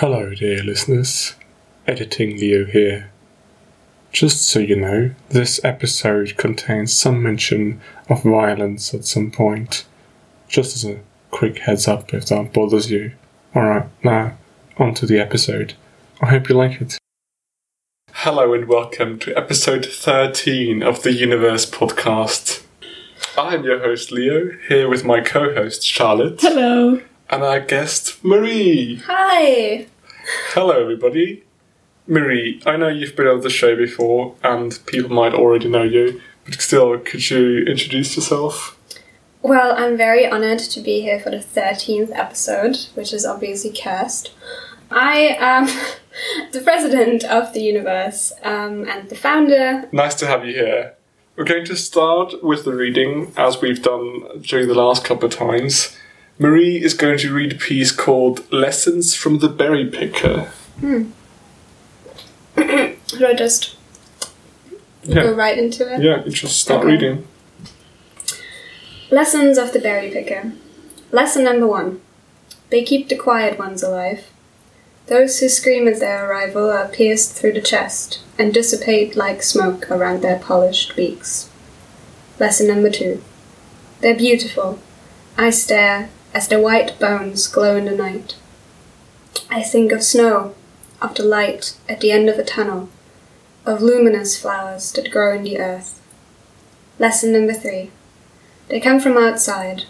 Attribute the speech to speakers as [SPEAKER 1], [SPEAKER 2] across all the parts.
[SPEAKER 1] Hello, dear listeners. Editing Leo here. Just so you know, this episode contains some mention of violence at some point. Just as a quick heads up if that bothers you. Alright, now, on to the episode. I hope you like it. Hello and welcome to episode 13 of the Universe podcast. I'm your host Leo, here with my co host Charlotte.
[SPEAKER 2] Hello.
[SPEAKER 1] And our guest Marie.
[SPEAKER 2] Hi.
[SPEAKER 1] Hello, everybody. Marie, I know you've been on the show before and people might already know you, but still, could you introduce yourself?
[SPEAKER 2] Well, I'm very honored to be here for the 13th episode, which is obviously cursed. I am the president of the universe um, and the founder.
[SPEAKER 1] Nice to have you here. We're going to start with the reading, as we've done during the last couple of times. Marie is going to read a piece called Lessons from the Berry Picker. Hmm.
[SPEAKER 2] Should I just go right into it?
[SPEAKER 1] yeah, just start
[SPEAKER 2] Okay.
[SPEAKER 1] reading.
[SPEAKER 2] Lessons of the Berry Picker. Lesson number one They keep the quiet ones alive. Those who scream at their arrival are pierced through the chest and dissipate like smoke around their polished beaks. Lesson number two They're beautiful. I stare as their white bones glow in the night. I think of snow, of the light at the end of a tunnel, of luminous flowers that grow in the earth. Lesson number three. They come from outside.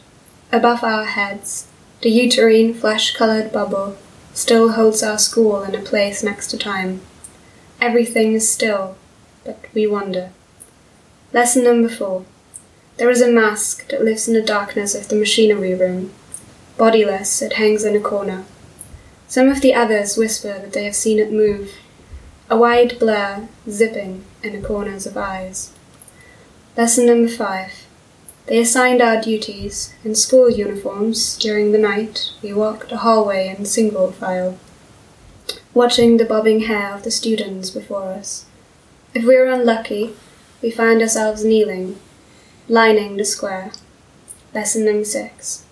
[SPEAKER 2] Above our heads, the uterine flesh colored bubble still holds our school in a place next to time. Everything is still, but we wonder. Lesson number four. There is a mask that lives in the darkness of the machinery room. Bodiless, it hangs in a corner. Some of the others whisper that they have seen it move. A wide blur, zipping in the corners of eyes. Lesson number five. They assigned our duties in school uniforms. During the night, we walked the hallway in single file, watching the bobbing hair of the students before us. If we were unlucky, we found ourselves kneeling, lining the square. Lesson number six.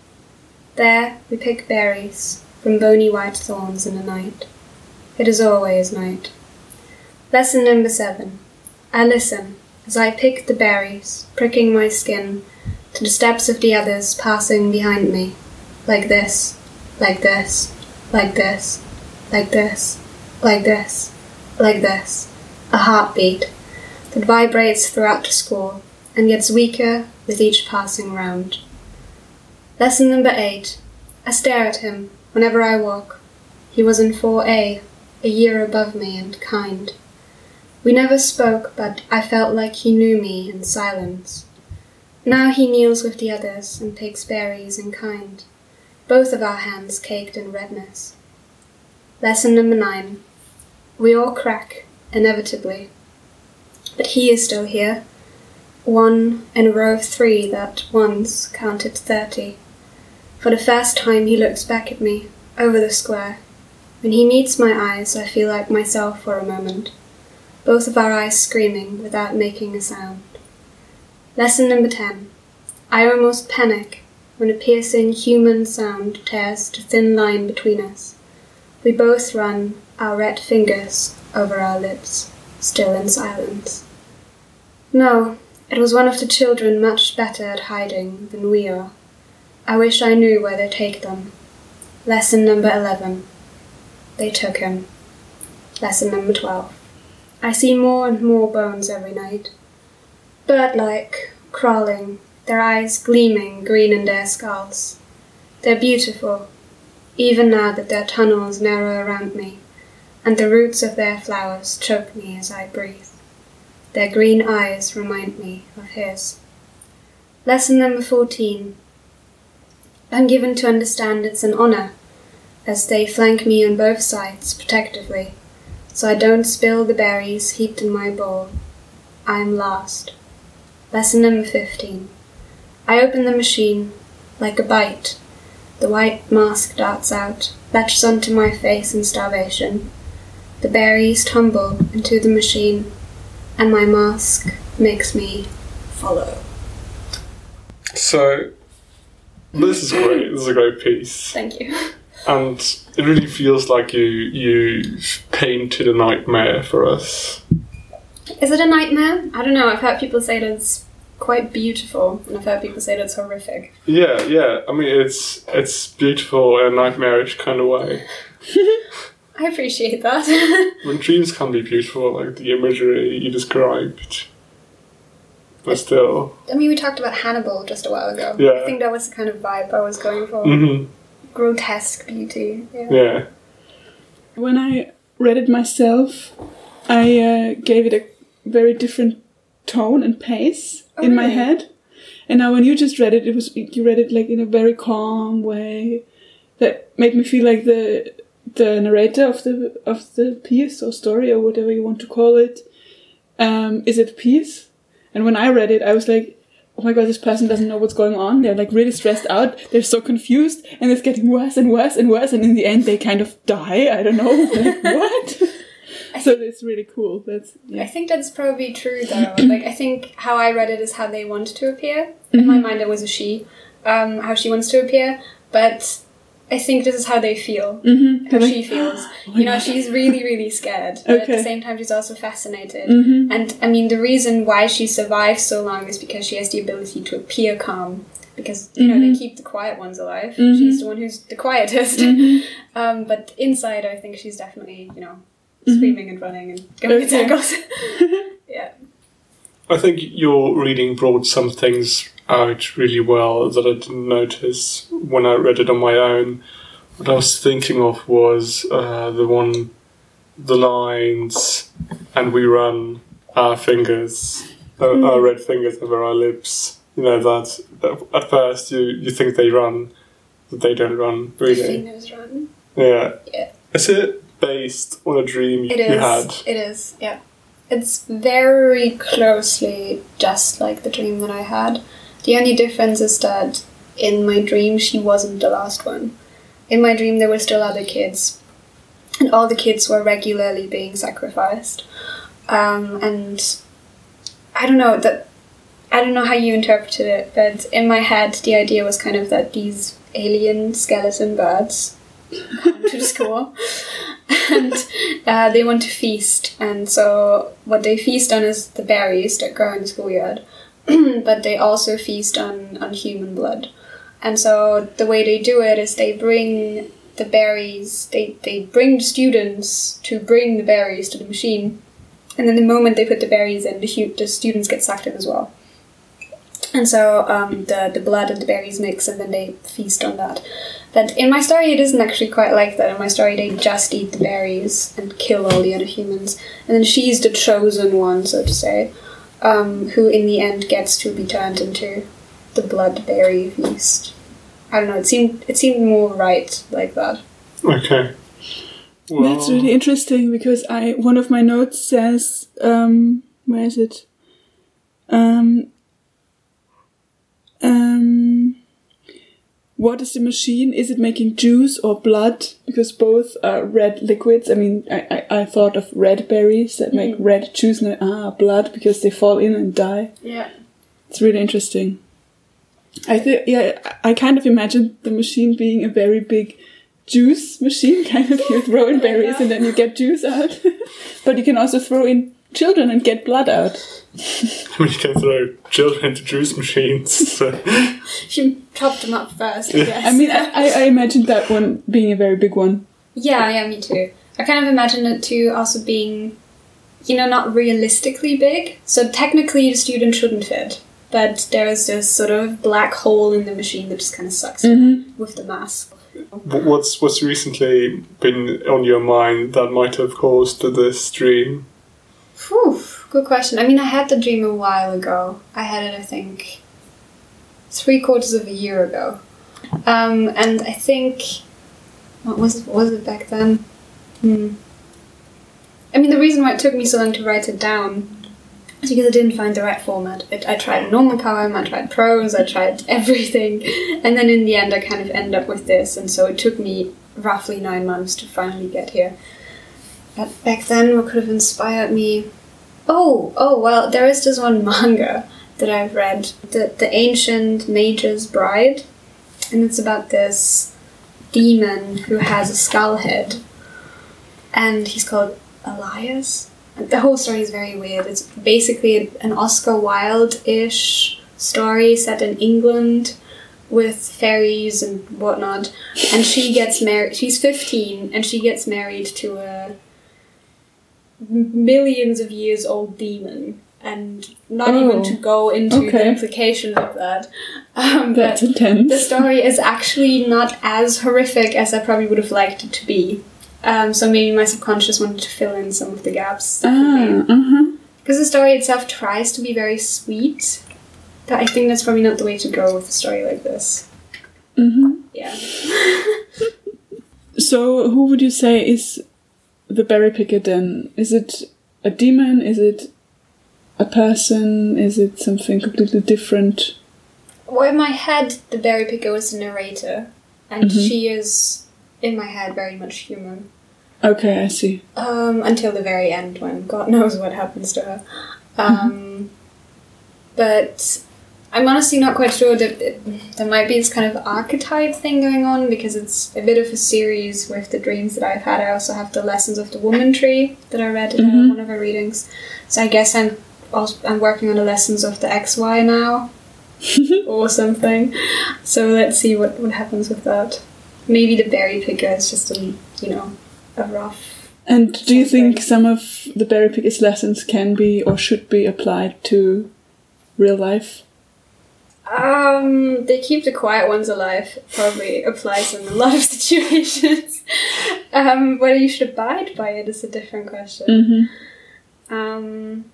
[SPEAKER 2] There, we pick berries from bony white thorns in the night. It is always night. Lesson number seven. I listen as I pick the berries, pricking my skin to the steps of the others passing behind me. Like this, like this, like this, like this, like this, like this. A heartbeat that vibrates throughout the school and gets weaker with each passing round. Lesson number eight. I stare at him whenever I walk. He was in 4A, a year above me and kind. We never spoke, but I felt like he knew me in silence. Now he kneels with the others and picks berries in kind, both of our hands caked in redness. Lesson number nine. We all crack, inevitably. But he is still here, one in a row of three that once counted thirty. For the first time he looks back at me, over the square. When he meets my eyes, I feel like myself for a moment both of our eyes screaming without making a sound. Lesson number 10. I almost panic when a piercing human sound tears the thin line between us. We both run our red fingers over our lips, still in silence. No, it was one of the children much better at hiding than we are. I wish I knew where they take them. Lesson number 11. They took him. Lesson number 12. I see more and more bones every night. Bird like, crawling, their eyes gleaming green in their skulls. They're beautiful, even now that their tunnels narrow around me, and the roots of their flowers choke me as I breathe. Their green eyes remind me of his. Lesson number 14. I'm given to understand it's an honor, as they flank me on both sides protectively so I don't spill the berries heaped in my bowl. I am last. Lesson number 15. I open the machine like a bite. The white mask darts out, latches onto my face in starvation. The berries tumble into the machine, and my mask makes me follow.
[SPEAKER 1] So, this is great. This is a great piece.
[SPEAKER 2] Thank you.
[SPEAKER 1] and it really feels like you you painted a nightmare for us.
[SPEAKER 2] Is it a nightmare? I don't know. I've heard people say that it's quite beautiful, and I've heard people say that it's horrific.
[SPEAKER 1] Yeah, yeah. I mean, it's it's beautiful in a nightmarish kind of way.
[SPEAKER 2] I appreciate that.
[SPEAKER 1] When dreams can be beautiful, like the imagery you described, but still,
[SPEAKER 2] I mean, we talked about Hannibal just a while ago.
[SPEAKER 1] Yeah.
[SPEAKER 2] I think that was the kind of vibe I was going for.
[SPEAKER 1] hmm
[SPEAKER 2] Grotesque beauty. Yeah.
[SPEAKER 1] yeah.
[SPEAKER 3] When I read it myself, I uh, gave it a very different tone and pace
[SPEAKER 2] Oh,
[SPEAKER 3] in my
[SPEAKER 2] really?
[SPEAKER 3] head. And now when you just read it, it was you read it like in a very calm way that made me feel like the the narrator of the of the piece or story or whatever you want to call it um, is it a piece. And when I read it, I was like, oh my god, this person doesn't know what's going on. They're like really stressed out. They're so confused, and it's getting worse and worse and worse. And in the end, they kind of die. I don't know, like what? so it's really cool. That's
[SPEAKER 2] I think that's probably true though. like I think how I read it is how they want to appear. In my mind, it was a she, um, how she wants to appear. But I think this is how they feel,
[SPEAKER 3] Mm-hmm.
[SPEAKER 2] how she feels.
[SPEAKER 3] my
[SPEAKER 2] you know,
[SPEAKER 3] God.
[SPEAKER 2] she's really, really scared, but at the same time, she's also fascinated.
[SPEAKER 3] Mm-hmm.
[SPEAKER 2] And I mean, the reason why she survives so long is because she has the ability to appear calm. Because you know
[SPEAKER 3] Mm-hmm.
[SPEAKER 2] they keep the quiet ones alive. She's the one who's the quietest.
[SPEAKER 3] Mm-hmm.
[SPEAKER 2] um, but inside, I think she's definitely you know screaming and running and going in
[SPEAKER 3] Okay.
[SPEAKER 2] circles. yeah.
[SPEAKER 1] I think your reading brought some things out really well that I didn't notice when I read it on my own. What I was thinking of was uh, the one, the lines, and we run our fingers, uh, our red fingers over our lips. You know that, at first you, you think they run, but they don't run really.
[SPEAKER 2] Fingers run.
[SPEAKER 1] Yeah.
[SPEAKER 2] Yeah.
[SPEAKER 1] Is it based on a dream
[SPEAKER 2] It
[SPEAKER 1] you
[SPEAKER 2] is.
[SPEAKER 1] had?
[SPEAKER 2] It is. Yeah. It's very closely just like the dream that I had. The only difference is that in my dream she wasn't the last one. In my dream there were still other kids, and all the kids were regularly being sacrificed. Um, and I don't know that. I don't know how you interpreted it, but in my head the idea was kind of that these alien skeleton birds come to the school and uh, they want to feast. And so, what they feast on is the berries that grow in the schoolyard, but they also feast on, on human blood. And so, the way they do it is they bring the berries, they, they bring the students to bring the berries to the machine. And then, the moment they put the berries in, the, hu- the students get sucked in as well. And so um, the the blood and the berries mix, and then they feast on that. But in my story, it isn't actually quite like that. In my story, they just eat the berries and kill all the other humans, and then she's the chosen one, so to say, um, who in the end gets to be turned into the blood berry feast. I don't know. It seemed it seemed more right like that.
[SPEAKER 1] Okay. Well,
[SPEAKER 3] That's really interesting because I one of my notes says um where is it? Um um what is the machine? Is it making juice or blood? Because both are red liquids. I mean, I, I, I thought of red berries that make red juice and ah, blood because they fall in and die.
[SPEAKER 2] Yeah.
[SPEAKER 3] It's really interesting. I think, yeah, I I kind of imagined the machine being a very big juice machine. Kind of, you throw in berries and then you get juice out. but you can also throw in children and get blood out.
[SPEAKER 1] I mean, you can throw children into juice machines. So.
[SPEAKER 2] She chopped them up first. I guess.
[SPEAKER 3] I mean, I, I, I imagined that one being a very big one.
[SPEAKER 2] Yeah, yeah, me too. I kind of imagine it too also being, you know, not realistically big. So technically the student shouldn't fit. But there is this sort of black hole in the machine that just kind of sucks in mm-hmm. with the mass.
[SPEAKER 1] Wh- What's what's recently been on your mind that might have caused this dream?
[SPEAKER 2] Whew, good question. I mean, I had the dream a while ago. I had it, I think, three quarters of a year ago. Um, and I think, what was it, was it back then? Hmm. I mean, the reason why it took me so long to write it down is because I didn't find the right format. It, I tried normal poem, I tried prose, I tried everything, and then in the end, I kind of end up with this. And so it took me roughly nine months to finally get here. But back then, what could have inspired me? Oh, oh, well, there is this one manga that I've read, the, the Ancient Mage's Bride, and it's about this demon who has a skull head, and he's called Elias. The whole story is very weird. It's basically an Oscar Wilde-ish story set in England with fairies and whatnot. And she gets married. She's fifteen, and she gets married to a millions of years old demon. And not
[SPEAKER 3] Oh,
[SPEAKER 2] even to go into the
[SPEAKER 3] okay.
[SPEAKER 2] implications of that. Um, but
[SPEAKER 3] That's intense.
[SPEAKER 2] the story is actually not as horrific as I probably would have liked it to be. Um, so maybe my subconscious wanted to fill in some of the gaps.
[SPEAKER 3] Ah, uh-huh.
[SPEAKER 2] Because the story itself tries to be very sweet, but I think that's probably not the way to go with a story like this.
[SPEAKER 3] hmm
[SPEAKER 2] Yeah.
[SPEAKER 3] So, who would you say is the berry picker then? Is it a demon? Is it a person? Is it something completely different?
[SPEAKER 2] Well, in my head, the berry picker was the narrator, and
[SPEAKER 3] Mhm.
[SPEAKER 2] she is, in my head, very much human.
[SPEAKER 3] Okay, I see.
[SPEAKER 2] Um, until the very end, when God knows what happens to her. Um, But I'm honestly not quite sure that it, there might be this kind of archetype thing going on because it's a bit of a series with the dreams that I've had. I also have the lessons of the woman tree that I read in
[SPEAKER 3] Mhm.
[SPEAKER 2] one of her readings. So I guess I'm also, I'm working on the lessons of the XY now or something. So let's see what, what happens with that. Maybe the berry picker is just a you know a rough
[SPEAKER 3] And do you think some of the berry picker's lessons can be or should be applied to real life?
[SPEAKER 2] Um, they keep the quiet ones alive. Probably applies in a lot of situations. um, whether you should abide by it is a different question.
[SPEAKER 3] Mm-hmm.
[SPEAKER 2] Um,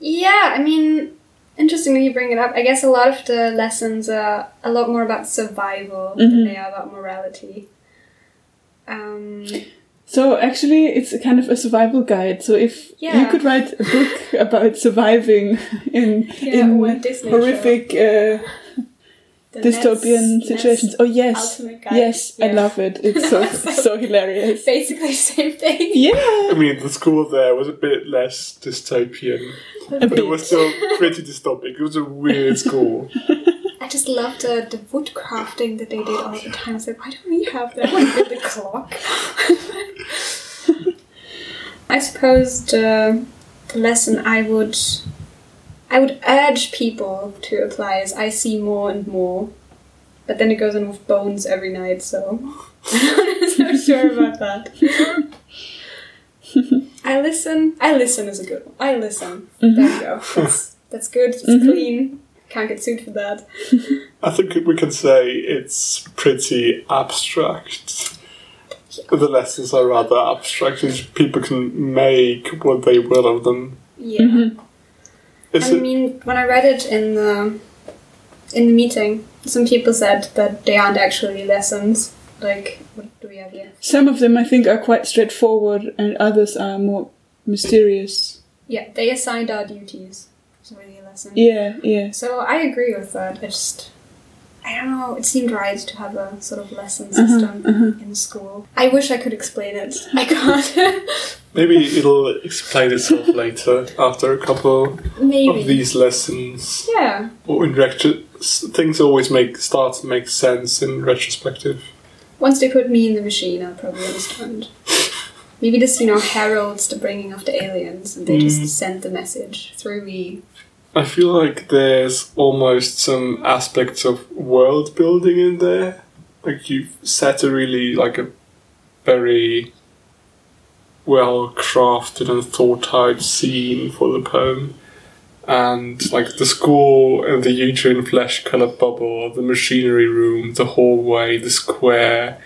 [SPEAKER 2] yeah, I mean, interesting that you bring it up. I guess a lot of the lessons are a lot more about survival than
[SPEAKER 3] Mhm.
[SPEAKER 2] they are about morality. Um,
[SPEAKER 3] So actually, it's a kind of a survival guide. So if you could write a book about surviving in
[SPEAKER 2] Yeah,
[SPEAKER 3] in
[SPEAKER 2] or a Disney
[SPEAKER 3] horrific uh, dystopian
[SPEAKER 2] Nets-
[SPEAKER 3] situations.
[SPEAKER 2] Nets
[SPEAKER 3] oh yes,
[SPEAKER 2] Ultimate Guide.
[SPEAKER 3] yes, I love it. It's so so hilarious.
[SPEAKER 2] Basically, the same thing.
[SPEAKER 3] Yeah,
[SPEAKER 1] I mean, the school there was a bit less dystopian,
[SPEAKER 3] a
[SPEAKER 1] but
[SPEAKER 3] bit.
[SPEAKER 1] it was still pretty dystopic. It was a weird school.
[SPEAKER 2] I just loved the, the wood crafting that they did all the time. I was like, why don't we have that? Like with the clock. I suppose the, the lesson I would I would urge people to apply is I see more and more. But then it goes on with bones every night, so I'm not so sure about that. I listen. I listen is a good one. I listen. There you go. That's, that's good. It's
[SPEAKER 3] Mhm.
[SPEAKER 2] clean. Can't get sued for that.
[SPEAKER 1] I think we can say it's pretty abstract. The lessons are rather abstract. and People can make what they will of them.
[SPEAKER 2] Yeah.
[SPEAKER 3] Mhm.
[SPEAKER 1] Is
[SPEAKER 2] I
[SPEAKER 1] it?
[SPEAKER 2] mean, when I read it in the in the meeting, some people said that they aren't actually lessons. Like, what do we have here?
[SPEAKER 3] Some of them I think are quite straightforward, and others are more mysterious.
[SPEAKER 2] Yeah, they assigned our duties. It's really a lesson.
[SPEAKER 3] Yeah, yeah.
[SPEAKER 2] So I agree with that. I just, I don't know. It seemed right to have a sort of lesson
[SPEAKER 3] Uh-huh,
[SPEAKER 2] system
[SPEAKER 3] uh-huh.
[SPEAKER 2] in school. I wish I could explain it. I can't.
[SPEAKER 1] Maybe it'll explain itself later after a couple
[SPEAKER 2] Maybe.
[SPEAKER 1] of these lessons.
[SPEAKER 2] Yeah.
[SPEAKER 1] Or in retro- things always make start to make sense in retrospective.
[SPEAKER 2] Once they put me in the machine, I'll probably understand. Maybe this, you know, heralds the bringing of the aliens, and they
[SPEAKER 1] Mm.
[SPEAKER 2] just send the message through me.
[SPEAKER 1] I feel like there's almost some aspects of world building in there. Like you've set a really like a very well crafted and thought out scene for the poem. And like the school and the uterine flesh colored bubble, the machinery room, the hallway, the square.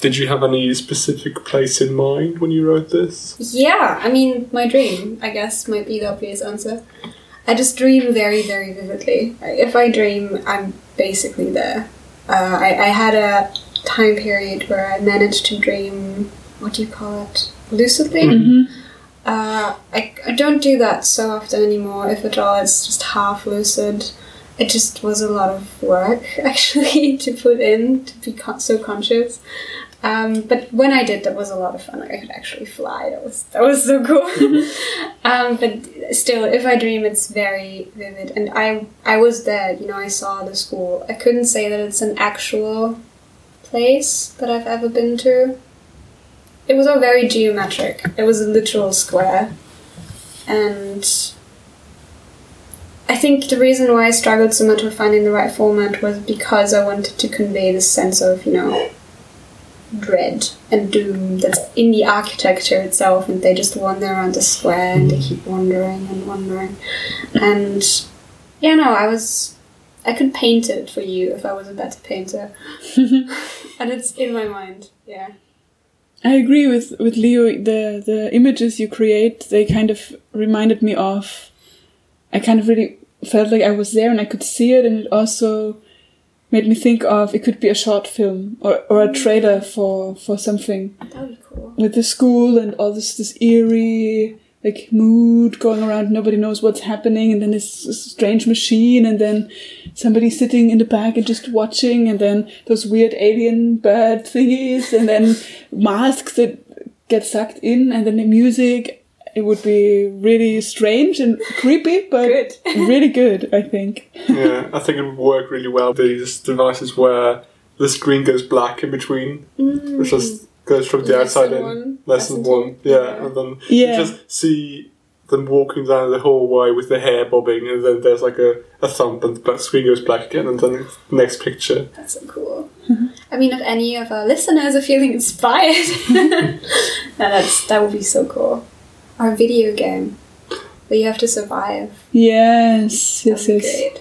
[SPEAKER 1] Did you have any specific place in mind when you wrote this?
[SPEAKER 2] Yeah, I mean, my dream, I guess, might be the obvious answer. I just dream very, very vividly. If I dream, I'm basically there. Uh, I, I had a time period where I managed to dream, what do you call it? Lucidly?
[SPEAKER 3] hmm
[SPEAKER 2] Uh, I, I don't do that so often anymore. If at all, it's just half lucid. It just was a lot of work, actually, to put in to be con- so conscious. Um, but when I did, that was a lot of fun. Like I could actually fly. That was that was so cool. um, but still, if I dream, it's very vivid. And I I was there. You know, I saw the school. I couldn't say that it's an actual place that I've ever been to. It was all very geometric. It was a literal square. And I think the reason why I struggled so much with finding the right format was because I wanted to convey this sense of, you know, dread and doom that's in the architecture itself, and they just wander around the square and they mm. keep wandering and wandering. And yeah, no, I was. I could paint it for you if I was a better painter. and it's in my mind, yeah.
[SPEAKER 3] I agree with with Leo. The the images you create, they kind of reminded me of. I kind of really felt like I was there and I could see it, and it also made me think of it could be a short film or, or a mm. trailer for for something
[SPEAKER 2] That would be cool.
[SPEAKER 3] with the school and all this this eerie like mood going around. Nobody knows what's happening, and then this, this strange machine, and then somebody sitting in the back and just watching, and then those weird alien bird thingies, and then masks that get sucked in, and then the music. It would be really strange and creepy, but
[SPEAKER 2] Good.
[SPEAKER 3] really good. I think.
[SPEAKER 1] yeah, I think it would work really well. These devices where the screen goes black in between, mm. which just goes from the
[SPEAKER 2] Lesson
[SPEAKER 1] outside in.
[SPEAKER 2] one,
[SPEAKER 1] Lesson
[SPEAKER 2] lesson
[SPEAKER 1] one, yeah,
[SPEAKER 2] yeah.
[SPEAKER 1] and then
[SPEAKER 3] Yeah.
[SPEAKER 1] you just see them walking down the hallway with their hair bobbing, and then there's like a, a thump, and the screen goes black again, and then the next picture.
[SPEAKER 2] That's so cool. I mean, if any of our listeners are feeling inspired, now that's that would be so cool. Or a video game where you have to survive.
[SPEAKER 3] Yes, yes, yes.
[SPEAKER 2] great.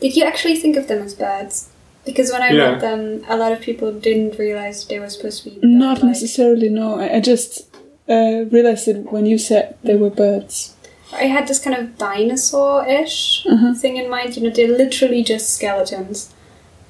[SPEAKER 2] Did you actually think of them as birds? Because when I
[SPEAKER 1] Yeah.
[SPEAKER 2] read them, a lot of people didn't realize they were supposed to be.
[SPEAKER 3] Not
[SPEAKER 2] bird-like.
[SPEAKER 3] necessarily, no. I, I just uh, realized it when you said they were birds.
[SPEAKER 2] I had this kind of dinosaur-ish
[SPEAKER 3] Uh-huh.
[SPEAKER 2] thing in mind. You know, they're literally just skeletons,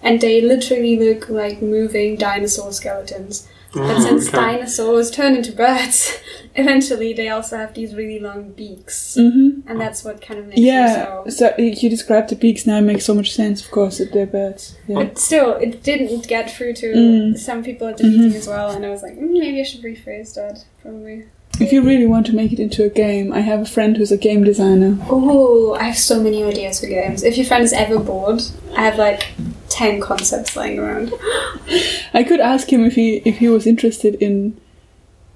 [SPEAKER 2] and they literally look like moving dinosaur skeletons. But
[SPEAKER 1] Oh,
[SPEAKER 2] since
[SPEAKER 1] okay.
[SPEAKER 2] dinosaurs turn into birds, eventually they also have these really long beaks,
[SPEAKER 3] Mm-hmm.
[SPEAKER 2] and that's what kind of makes them
[SPEAKER 3] Yeah,
[SPEAKER 2] so.
[SPEAKER 3] so you described the beaks now, it makes so much sense, of course, that they're birds. Yeah.
[SPEAKER 2] But still, it didn't get through to
[SPEAKER 3] Mm.
[SPEAKER 2] some people at the meeting
[SPEAKER 3] Mhm.
[SPEAKER 2] as well, and I was like, mm, maybe I should rephrase that. Probably.
[SPEAKER 3] If you really want to make it into a game, I have a friend who's a game designer.
[SPEAKER 2] Oh, I have so many ideas for games. If your friend is ever bored, I have like ten concepts lying around.
[SPEAKER 3] I could ask him if he if he was interested in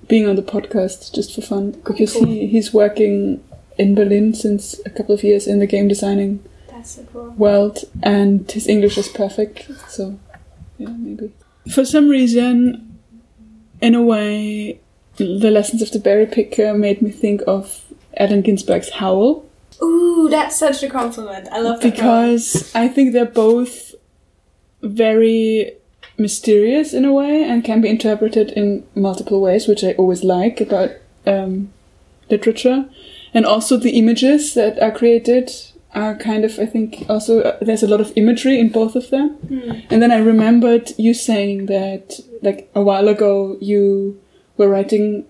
[SPEAKER 3] being on the podcast just for fun oh, because he, he's working in Berlin since a couple of years in the game designing
[SPEAKER 2] That's so cool.
[SPEAKER 3] world and his English is perfect. So, yeah, maybe. For some reason, in a way, the lessons of the berry picker made me think of Allen Ginsberg's Howl
[SPEAKER 2] Ooh, that's such a compliment. I love that. poem.
[SPEAKER 3] because I think they're both very mysterious in a way and can be interpreted in multiple ways, which I always like about um, literature. And also the images that are created are kind of, I think, also uh, there's a lot of imagery in both of them.
[SPEAKER 2] Hmm.
[SPEAKER 3] And then I remembered you saying that, like a while ago, you were writing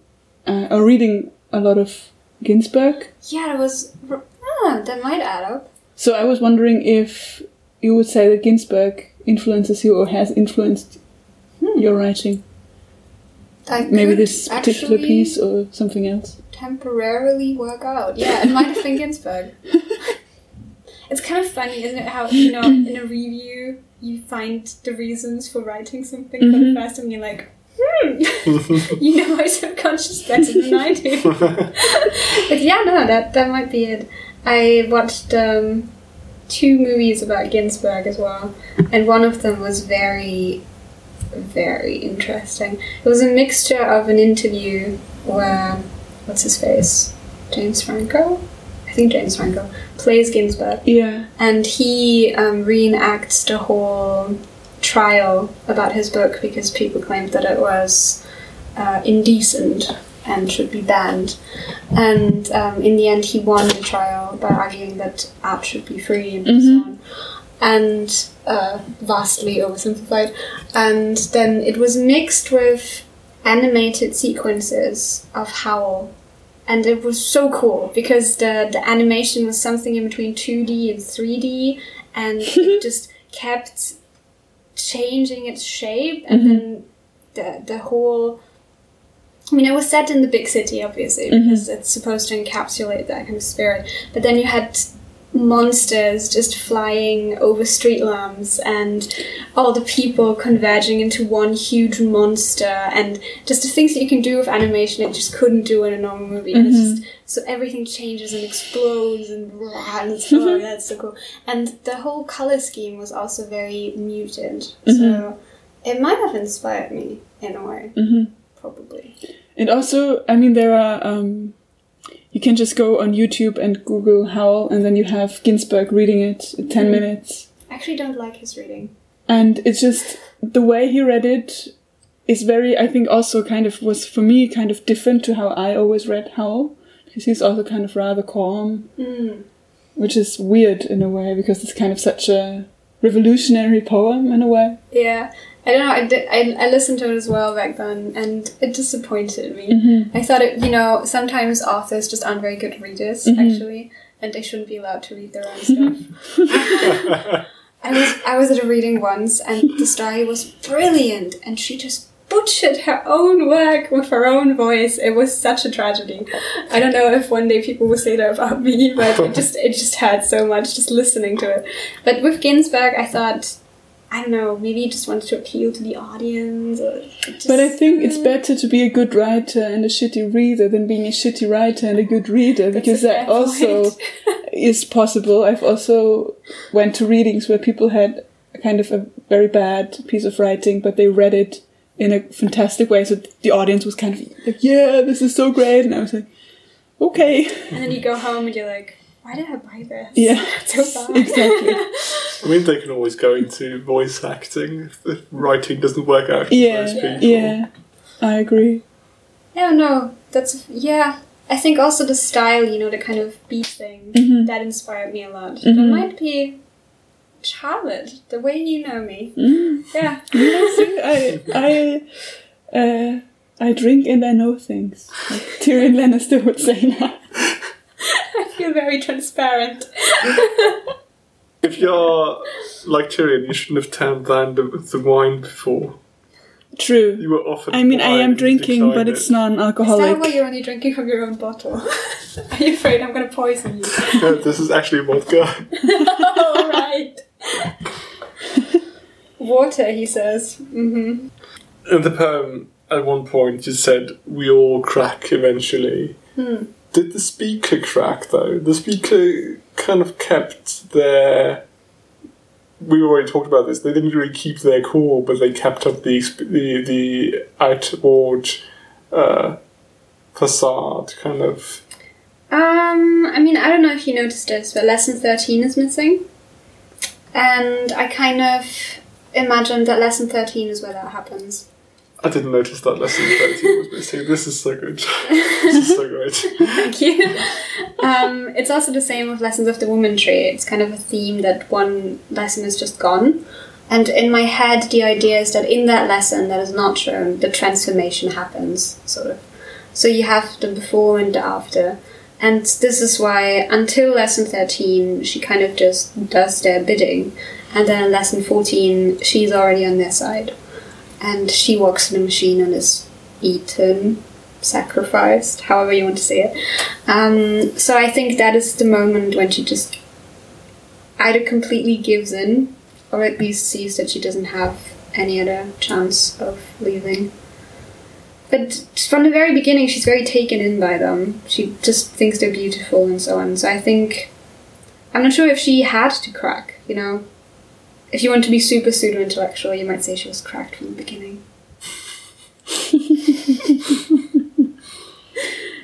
[SPEAKER 3] uh, or reading a lot of Ginsberg.
[SPEAKER 2] Yeah, that was. Ah, that might add up.
[SPEAKER 3] So I was wondering if you would say that Ginsberg influences you or has influenced your writing.
[SPEAKER 2] That
[SPEAKER 3] Maybe this particular piece or something else.
[SPEAKER 2] temporarily work out. Yeah, it might have been Ginsberg. it's kind of funny, isn't it? How you know in a review you find the reasons for writing something for the
[SPEAKER 3] Mhm.
[SPEAKER 2] first time. You're like, hmm, you know my subconscious better than I do. but yeah, no, that that might be it. I watched um, two movies about Ginsberg as well, and one of them was very, very interesting. It was a mixture of an interview where what's his face, James Franco, I think James Franco plays Ginsberg,
[SPEAKER 3] Yeah.
[SPEAKER 2] and he um, reenacts the whole trial about his book because people claimed that it was uh, indecent and should be banned. And um, in the end, he won the trial by arguing that art should be free and so
[SPEAKER 3] Mhm.
[SPEAKER 2] on. And uh, vastly oversimplified. And then it was mixed with animated sequences of Howl. And it was so cool because the, the animation was something in between 2D and 3D, and it just kept changing its shape, and
[SPEAKER 3] Mhm.
[SPEAKER 2] then the the whole. I mean, it was set in the big city, obviously,
[SPEAKER 3] Mhm.
[SPEAKER 2] because it's supposed to encapsulate that kind of spirit. But then you had monsters just flying over street lamps and all the people converging into one huge monster. And just the things that you can do with animation that you just couldn't do in a normal movie. And it's just so everything changes and explodes and, and it's, oh, that's so cool. And the whole color scheme was also very muted. So it might have inspired me in a way.
[SPEAKER 3] Hmm
[SPEAKER 2] probably
[SPEAKER 3] And also, I mean, there are. Um, you can just go on YouTube and Google Howl, and then you have Ginsberg reading it in 10
[SPEAKER 2] Mhm.
[SPEAKER 3] minutes.
[SPEAKER 2] I actually don't like his reading
[SPEAKER 3] And it's just the way he read it is very, I think, also kind of was for me kind of different to how I always read Howl. Because he's also kind of rather calm,
[SPEAKER 2] mm.
[SPEAKER 3] which is weird in a way because it's kind of such a revolutionary poem in a way.
[SPEAKER 2] Yeah, I don't know. I, did, I, I listened to it as well back then, and it disappointed me.
[SPEAKER 3] Mm-hmm.
[SPEAKER 2] I thought it, you know, sometimes authors just aren't very good readers,
[SPEAKER 3] Mhm.
[SPEAKER 2] actually, and they shouldn't be allowed to read their own stuff. I was I was at a reading once, and the story was brilliant, and she just butchered her own work with her own voice. It was such a tragedy. I don't know if one day people will say that about me, but it just it just hurt so much just listening to it. But with Ginsberg, I thought. I don't know, maybe he just wanted to appeal to the audience. Or just,
[SPEAKER 3] But I think it's better to be a good writer and a shitty reader than being a shitty writer and a good reader because that also is possible. I've also went to readings where people had kind of a very bad piece of writing, but they read it in a fantastic way. So the audience was kind of like, "Yeah, this is so great," and I was like, "Okay,
[SPEAKER 2] And then you go home and you're like, why did I buy this?
[SPEAKER 3] yeah,
[SPEAKER 2] so bad.
[SPEAKER 3] exactly,
[SPEAKER 1] I mean, they can always go into voice acting if the writing doesn't work out for
[SPEAKER 3] yeah,
[SPEAKER 1] most people.
[SPEAKER 3] yeah." I agree.
[SPEAKER 2] Yeah, no, that's yeah. I think also the style, you know, the kind of beat thing
[SPEAKER 3] Mhm.
[SPEAKER 2] that inspired me a lot. That
[SPEAKER 3] Mhm.
[SPEAKER 2] might be Charlotte, the way you know me.
[SPEAKER 3] Mm.
[SPEAKER 2] Yeah,
[SPEAKER 3] See, I, I, uh, I drink and I know things. Like Tyrion Lannister would say now.
[SPEAKER 2] I feel very transparent.
[SPEAKER 1] If you're like Tyrion, you shouldn't have turned down the, the wine before.
[SPEAKER 3] True.
[SPEAKER 1] You were offered.
[SPEAKER 3] I mean, I am drinking, but it's non-alcoholic.
[SPEAKER 2] Is that why
[SPEAKER 3] non-alcoholic.
[SPEAKER 2] you're only drinking from your own bottle? Are you afraid I'm going to poison you?
[SPEAKER 1] No, this is actually vodka.
[SPEAKER 2] All right. Water, he says. Mm-hmm.
[SPEAKER 1] In the poem, at one point, you said, "We all crack eventually."
[SPEAKER 2] Hmm.
[SPEAKER 1] Did the speaker crack though? The speaker kind of kept their. We already talked about this. They didn't really keep their cool, but they kept up the the the outward uh, facade, kind of.
[SPEAKER 2] Um, I mean, I don't know if you noticed this, but lesson 13 is missing. And I kind of imagined that lesson 13 is where that happens.
[SPEAKER 1] I didn't notice that lesson thirteen was missing. This is so good. this is so great.
[SPEAKER 2] Thank you. Um, it's also the same with Lessons of the Woman Tree. It's kind of a theme that one lesson is just gone. And in my head, the idea is that in that lesson that is not shown, the transformation happens, sort of. So you have the before and the after. And this is why, until lesson 13, she kind of just does their bidding. And then in lesson 14, she's already on their side. And she walks in the machine and is eaten, sacrificed, however you want to say it. Um, so I think that is the moment when she just either completely gives in or at least sees that she doesn't have any other chance of leaving. But from the very beginning, she's very taken in by them. She just thinks they're beautiful and so on. So I think. I'm not sure if she had to crack, you know? If you want to be super pseudo intellectual, you might say she was cracked from the beginning.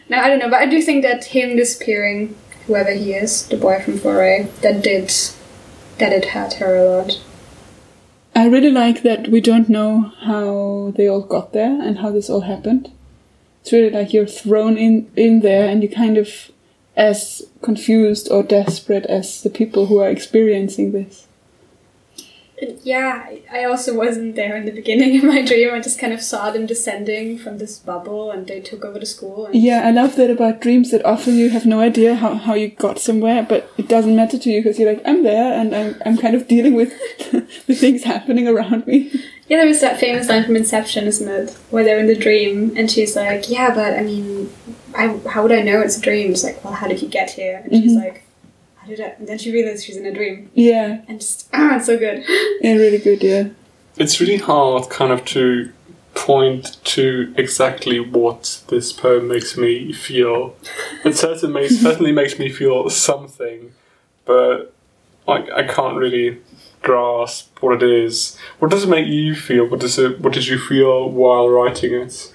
[SPEAKER 2] no, I don't know, but I do think that him disappearing, whoever he is, the boy from 4A, that did. that it hurt her a lot.
[SPEAKER 3] I really like that we don't know how they all got there and how this all happened. It's really like you're thrown in in there and you're kind of as confused or desperate as the people who are experiencing this.
[SPEAKER 2] Yeah, I- also wasn't there in the beginning of my dream. I just kind of saw them descending from this bubble and they took over the school. And
[SPEAKER 3] Yeah, I love that about dreams that often you have no idea how, how you got somewhere, but it doesn't matter to you because you're like, I'm there and I'm, I'm kind of dealing with the things happening around me.
[SPEAKER 2] Yeah, there was that famous line from Inception, isn't it? Where they're in the dream and she's like, Yeah, but I mean, I, how would I know it's a dream? It's like, Well, how did you get here? And she's
[SPEAKER 3] Mhm.
[SPEAKER 2] like, how did I? And then she realizes she's in a dream,
[SPEAKER 3] Yeah,
[SPEAKER 2] and just ah, it's so good.
[SPEAKER 3] yeah, really good. Yeah,
[SPEAKER 1] It's really hard, kind of, to point to exactly what this poem makes me feel. It certainly makes, certainly makes me feel something, but like I can't really grasp what it is. What does it make you feel? What does it? What did you feel while writing it?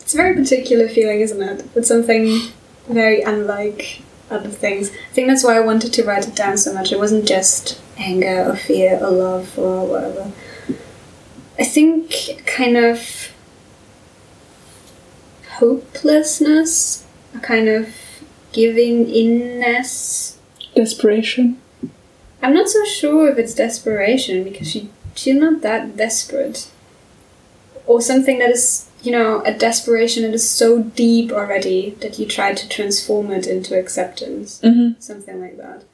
[SPEAKER 2] It's a very particular feeling, isn't it? It's something very unlike other things. I think that's why I wanted to write it down so much. It wasn't just anger or fear or love or whatever. I think kind of hopelessness, a kind of giving inness.
[SPEAKER 3] desperation.
[SPEAKER 2] I'm not so sure if it's desperation because she she's not that desperate. Or something that is, you know, a desperation that is so deep already that you try to transform it into acceptance.
[SPEAKER 3] hmm
[SPEAKER 2] Something like that.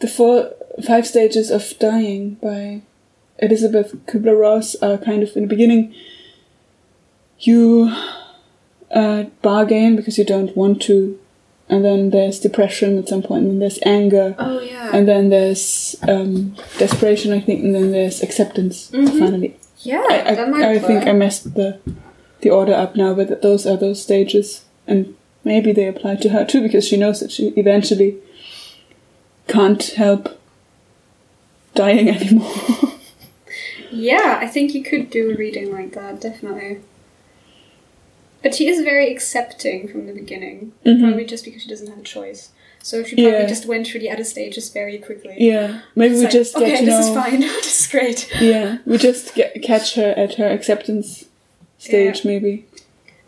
[SPEAKER 3] The four five stages of dying by Elizabeth Kubler Ross are kind of in the beginning. You uh, bargain because you don't want to, and then there's depression at some point, and then there's anger,
[SPEAKER 2] Oh yeah.
[SPEAKER 3] and then there's um, desperation, I think, and then there's acceptance.
[SPEAKER 2] Mhm.
[SPEAKER 3] Finally,
[SPEAKER 2] yeah,
[SPEAKER 3] I, I,
[SPEAKER 2] that might
[SPEAKER 3] I think. I messed the the order up now, but those are those stages, and maybe they apply to her too because she knows that she eventually can't help dying anymore.
[SPEAKER 2] Yeah, I think you could do a reading like that, definitely. But she is very accepting from the beginning,
[SPEAKER 3] Mhm.
[SPEAKER 2] probably just because she doesn't have a choice. So she probably
[SPEAKER 3] Yeah.
[SPEAKER 2] just went through the other stages very quickly.
[SPEAKER 3] yeah, maybe
[SPEAKER 2] It's
[SPEAKER 3] we
[SPEAKER 2] like,
[SPEAKER 3] just
[SPEAKER 2] okay,
[SPEAKER 3] get
[SPEAKER 2] this
[SPEAKER 3] know.
[SPEAKER 2] is fine. this is great.
[SPEAKER 3] Yeah, we just get, catch her at her acceptance stage, maybe.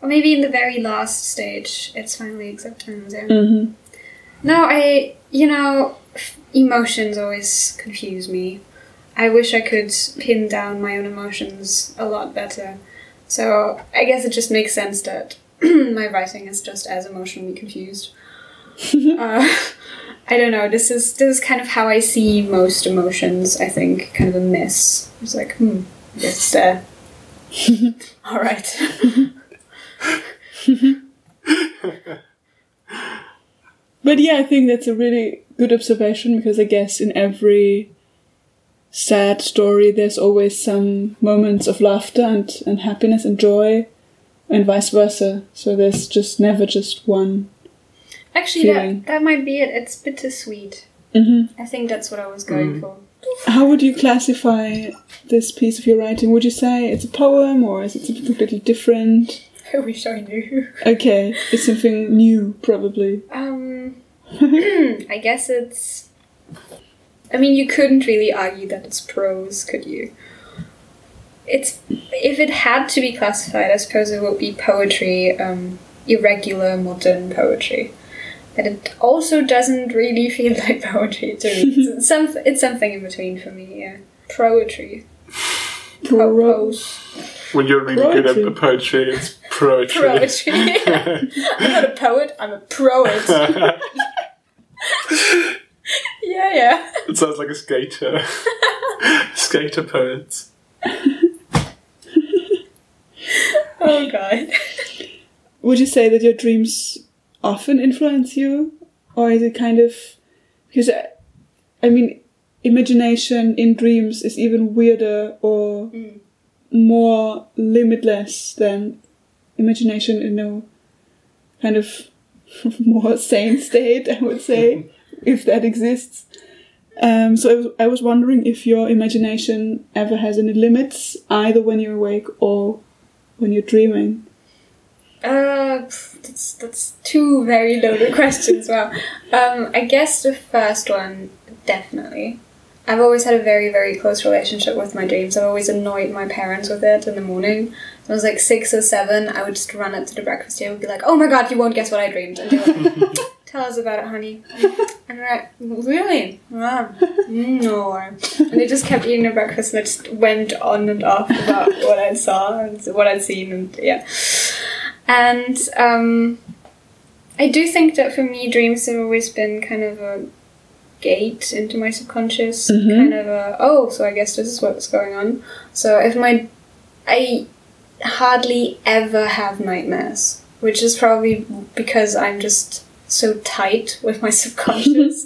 [SPEAKER 2] Or maybe in the very last stage, it's finally acceptance. Yeah.
[SPEAKER 3] hmm
[SPEAKER 2] No, I, you know, f- emotions always confuse me. I wish I could pin down my own emotions a lot better. So I guess it just makes sense that my writing is just as emotionally confused. uh, I don't know. This is this is kind of how I see most emotions. I think kind of a mess. It's like, hmm, it's there. All right.
[SPEAKER 3] But yeah, I think that's a really good observation because I guess in every sad story there's always some moments of laughter and, and happiness and joy and vice versa. So there's just never just one.
[SPEAKER 2] Actually,
[SPEAKER 3] Feeling.
[SPEAKER 2] that that might be it. It's bittersweet.
[SPEAKER 3] hmm
[SPEAKER 2] I think that's what I was going
[SPEAKER 1] Mm.
[SPEAKER 2] for.
[SPEAKER 3] How would you classify this piece of your writing? Would you say it's a poem or is it something completely different?
[SPEAKER 2] I wish I knew.
[SPEAKER 3] Okay, it's something new, probably.
[SPEAKER 2] Um, I guess it's. I mean, you couldn't really argue that it's prose, could you? It's if it had to be classified, I suppose it would be poetry, um, irregular modern poetry. But it also doesn't really feel like poetry to me. It's, some, it's something in between for me. Yeah, poetry, po-
[SPEAKER 3] Pro-
[SPEAKER 2] prose,
[SPEAKER 1] When you're really good uh,
[SPEAKER 3] Poetry.
[SPEAKER 1] at poetry, it's poetry.
[SPEAKER 2] poetry. I'm not a poet. I'm a poet. yeah, yeah.
[SPEAKER 1] it sounds like a skater. skater poets.
[SPEAKER 2] Oh god.
[SPEAKER 3] Would you say that your dreams often influence you, or is it kind of because I, I mean, imagination in dreams is even weirder or
[SPEAKER 2] Mm.
[SPEAKER 3] more limitless than imagination in a kind of more sane state. I would say, if that exists. Um, so I was, I was wondering if your imagination ever has any limits, either when you're awake or when you're dreaming.
[SPEAKER 2] Uh, that's that's two very loaded questions. Wow. Um, I guess the first one definitely. I've always had a very very close relationship with my dreams. I've always annoyed my parents with it in the morning. When I was like six or seven, I would just run up to the breakfast table and be like, "Oh my god, you won't guess what I dreamed!" And like, tell us about it, honey. And they're like, "Really? Wow. No." And they just kept eating their breakfast, and I just went on and off about what I saw and what I'd seen, and yeah. And um, I do think that for me, dreams have always been kind of a gate into my subconscious.
[SPEAKER 3] Mhm.
[SPEAKER 2] Kind of a, oh, so I guess this is what's going on. So if my. I hardly ever have nightmares, which is probably because I'm just so tight with my subconscious.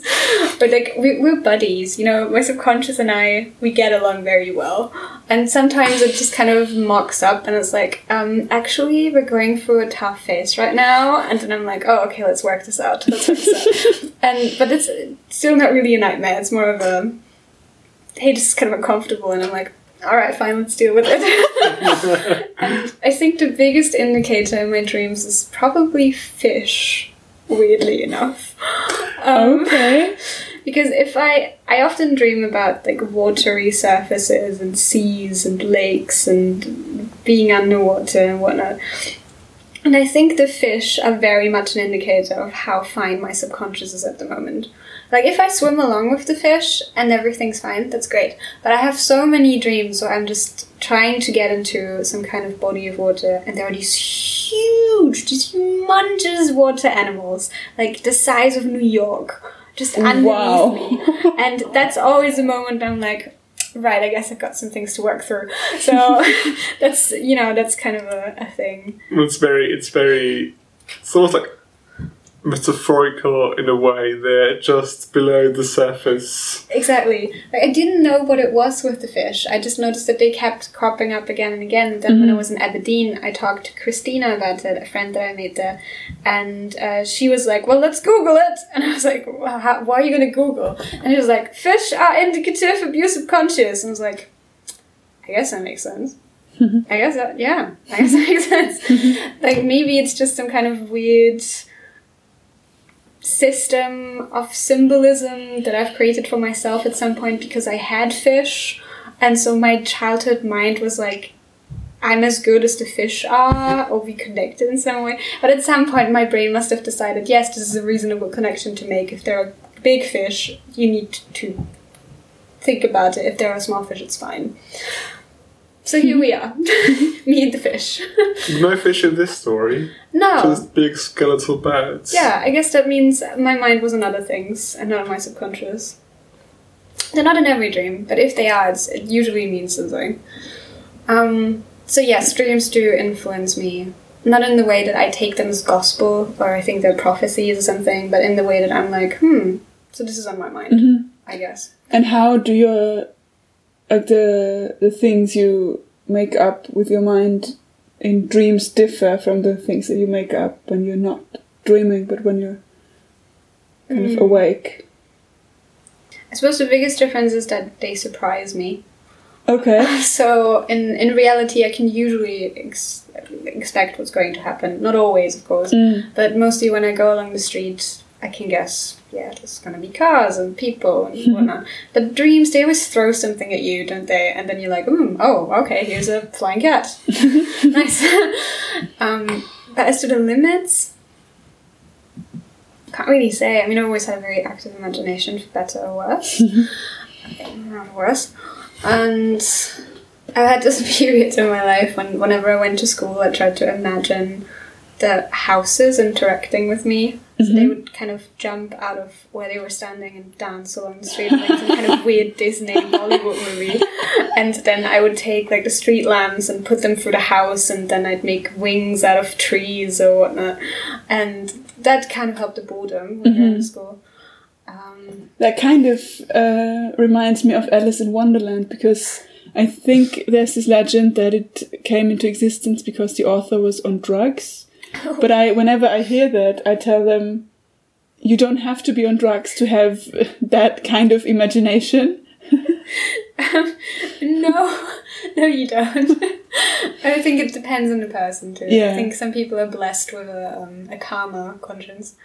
[SPEAKER 2] but like we, we're buddies, you know. My subconscious and I we get along very well. And sometimes it just kind of mocks up, and it's like, um, actually, we're going through a tough phase right now. And then I'm like, oh, okay, let's work this out. Work this out. and but it's still not really a nightmare. It's more of a hey, just kind of uncomfortable, and I'm like, all right, fine, let's deal with it. and I think the biggest indicator in my dreams is probably fish. Weirdly enough, um,
[SPEAKER 3] Okay.
[SPEAKER 2] because if I I often dream about like watery surfaces and seas and lakes and being underwater and whatnot. And I think the fish are very much an indicator of how fine my subconscious is at the moment. Like if I swim along with the fish and everything's fine, that's great. But I have so many dreams where I'm just trying to get into some kind of body of water and there are these huge, these humongous water animals, like the size of New York, just underneath
[SPEAKER 3] Wow.
[SPEAKER 2] me. And that's always a moment I'm like, right, I guess I've got some things to work through. So that's you know, that's kind of a, a thing.
[SPEAKER 1] It's very, it's very, it's almost like metaphorical in a way. They're just below the surface.
[SPEAKER 2] Exactly. Like I didn't know what it was with the fish. I just noticed that they kept cropping up again and again. And then when I was in Aberdeen, I talked to Christina about it, a friend that I made there, and uh, she was like, "Well, let's Google it." And I was like, well, how, "Why are you going to Google?" And she was like, "Fish are indicative of your subconscious." And I was like, "I guess that makes sense." I guess that, yeah, I guess that makes sense. like maybe it's just some kind of weird system of symbolism that I've created for myself at some point because I had fish, and so my childhood mind was like, I'm as good as the fish are, or we connected in some way. But at some point, my brain must have decided, yes, this is a reasonable connection to make. If there are big fish, you need to think about it. If there are small fish, it's fine. So here we are, me and the fish.
[SPEAKER 1] No fish in this story,
[SPEAKER 2] no.
[SPEAKER 1] just big skeletal birds.
[SPEAKER 2] Yeah, I guess that means my mind was on other things and not on my subconscious. They're not in every dream, but if they are, it's, it usually means something. Um, so yes, dreams do influence me. Not in the way that I take them as gospel or I think they're prophecies or something, but in the way that I'm like, hmm, so this is on my mind, I guess.
[SPEAKER 3] And how do your like the the things you make up with your mind in dreams differ from the things that you make up when you're not dreaming, but when you're kind of hmm. awake?
[SPEAKER 2] I suppose the biggest difference is that they surprise me.
[SPEAKER 3] Okay.
[SPEAKER 2] So in in reality, I can usually ex- expect what's going to happen. Not always, of course, mm. but mostly when I go along the street, I can guess. Yeah, there's gonna be cars and people and whatnot. but dreams, they always throw something at you, don't they? And then you're like, mm, oh, okay, here's a flying cat. nice. um, but as to the limits, can't really say. I mean, I've always had a very active imagination, for better or worse. okay, not worse. And I had this period in my life when, whenever I went to school, I tried to imagine the houses interacting with me. So they would kind of jump out of where they were standing and dance along the street like some kind of weird Disney Bollywood movie. And then I would take like the street lamps and put them through the house, and then I'd make wings out of trees or whatnot. And that kind of helped the boredom when you're in school. Um,
[SPEAKER 3] That kind of uh, reminds me of Alice in Wonderland because I think there's this legend that it came into existence because the author was on drugs. But I, whenever I hear that, I tell them, you don't have to be on drugs to have that kind of imagination.
[SPEAKER 2] no, no, you don't. I think it depends on the person too.
[SPEAKER 3] Yeah.
[SPEAKER 2] I think some people are blessed with a, um, a calmer conscience,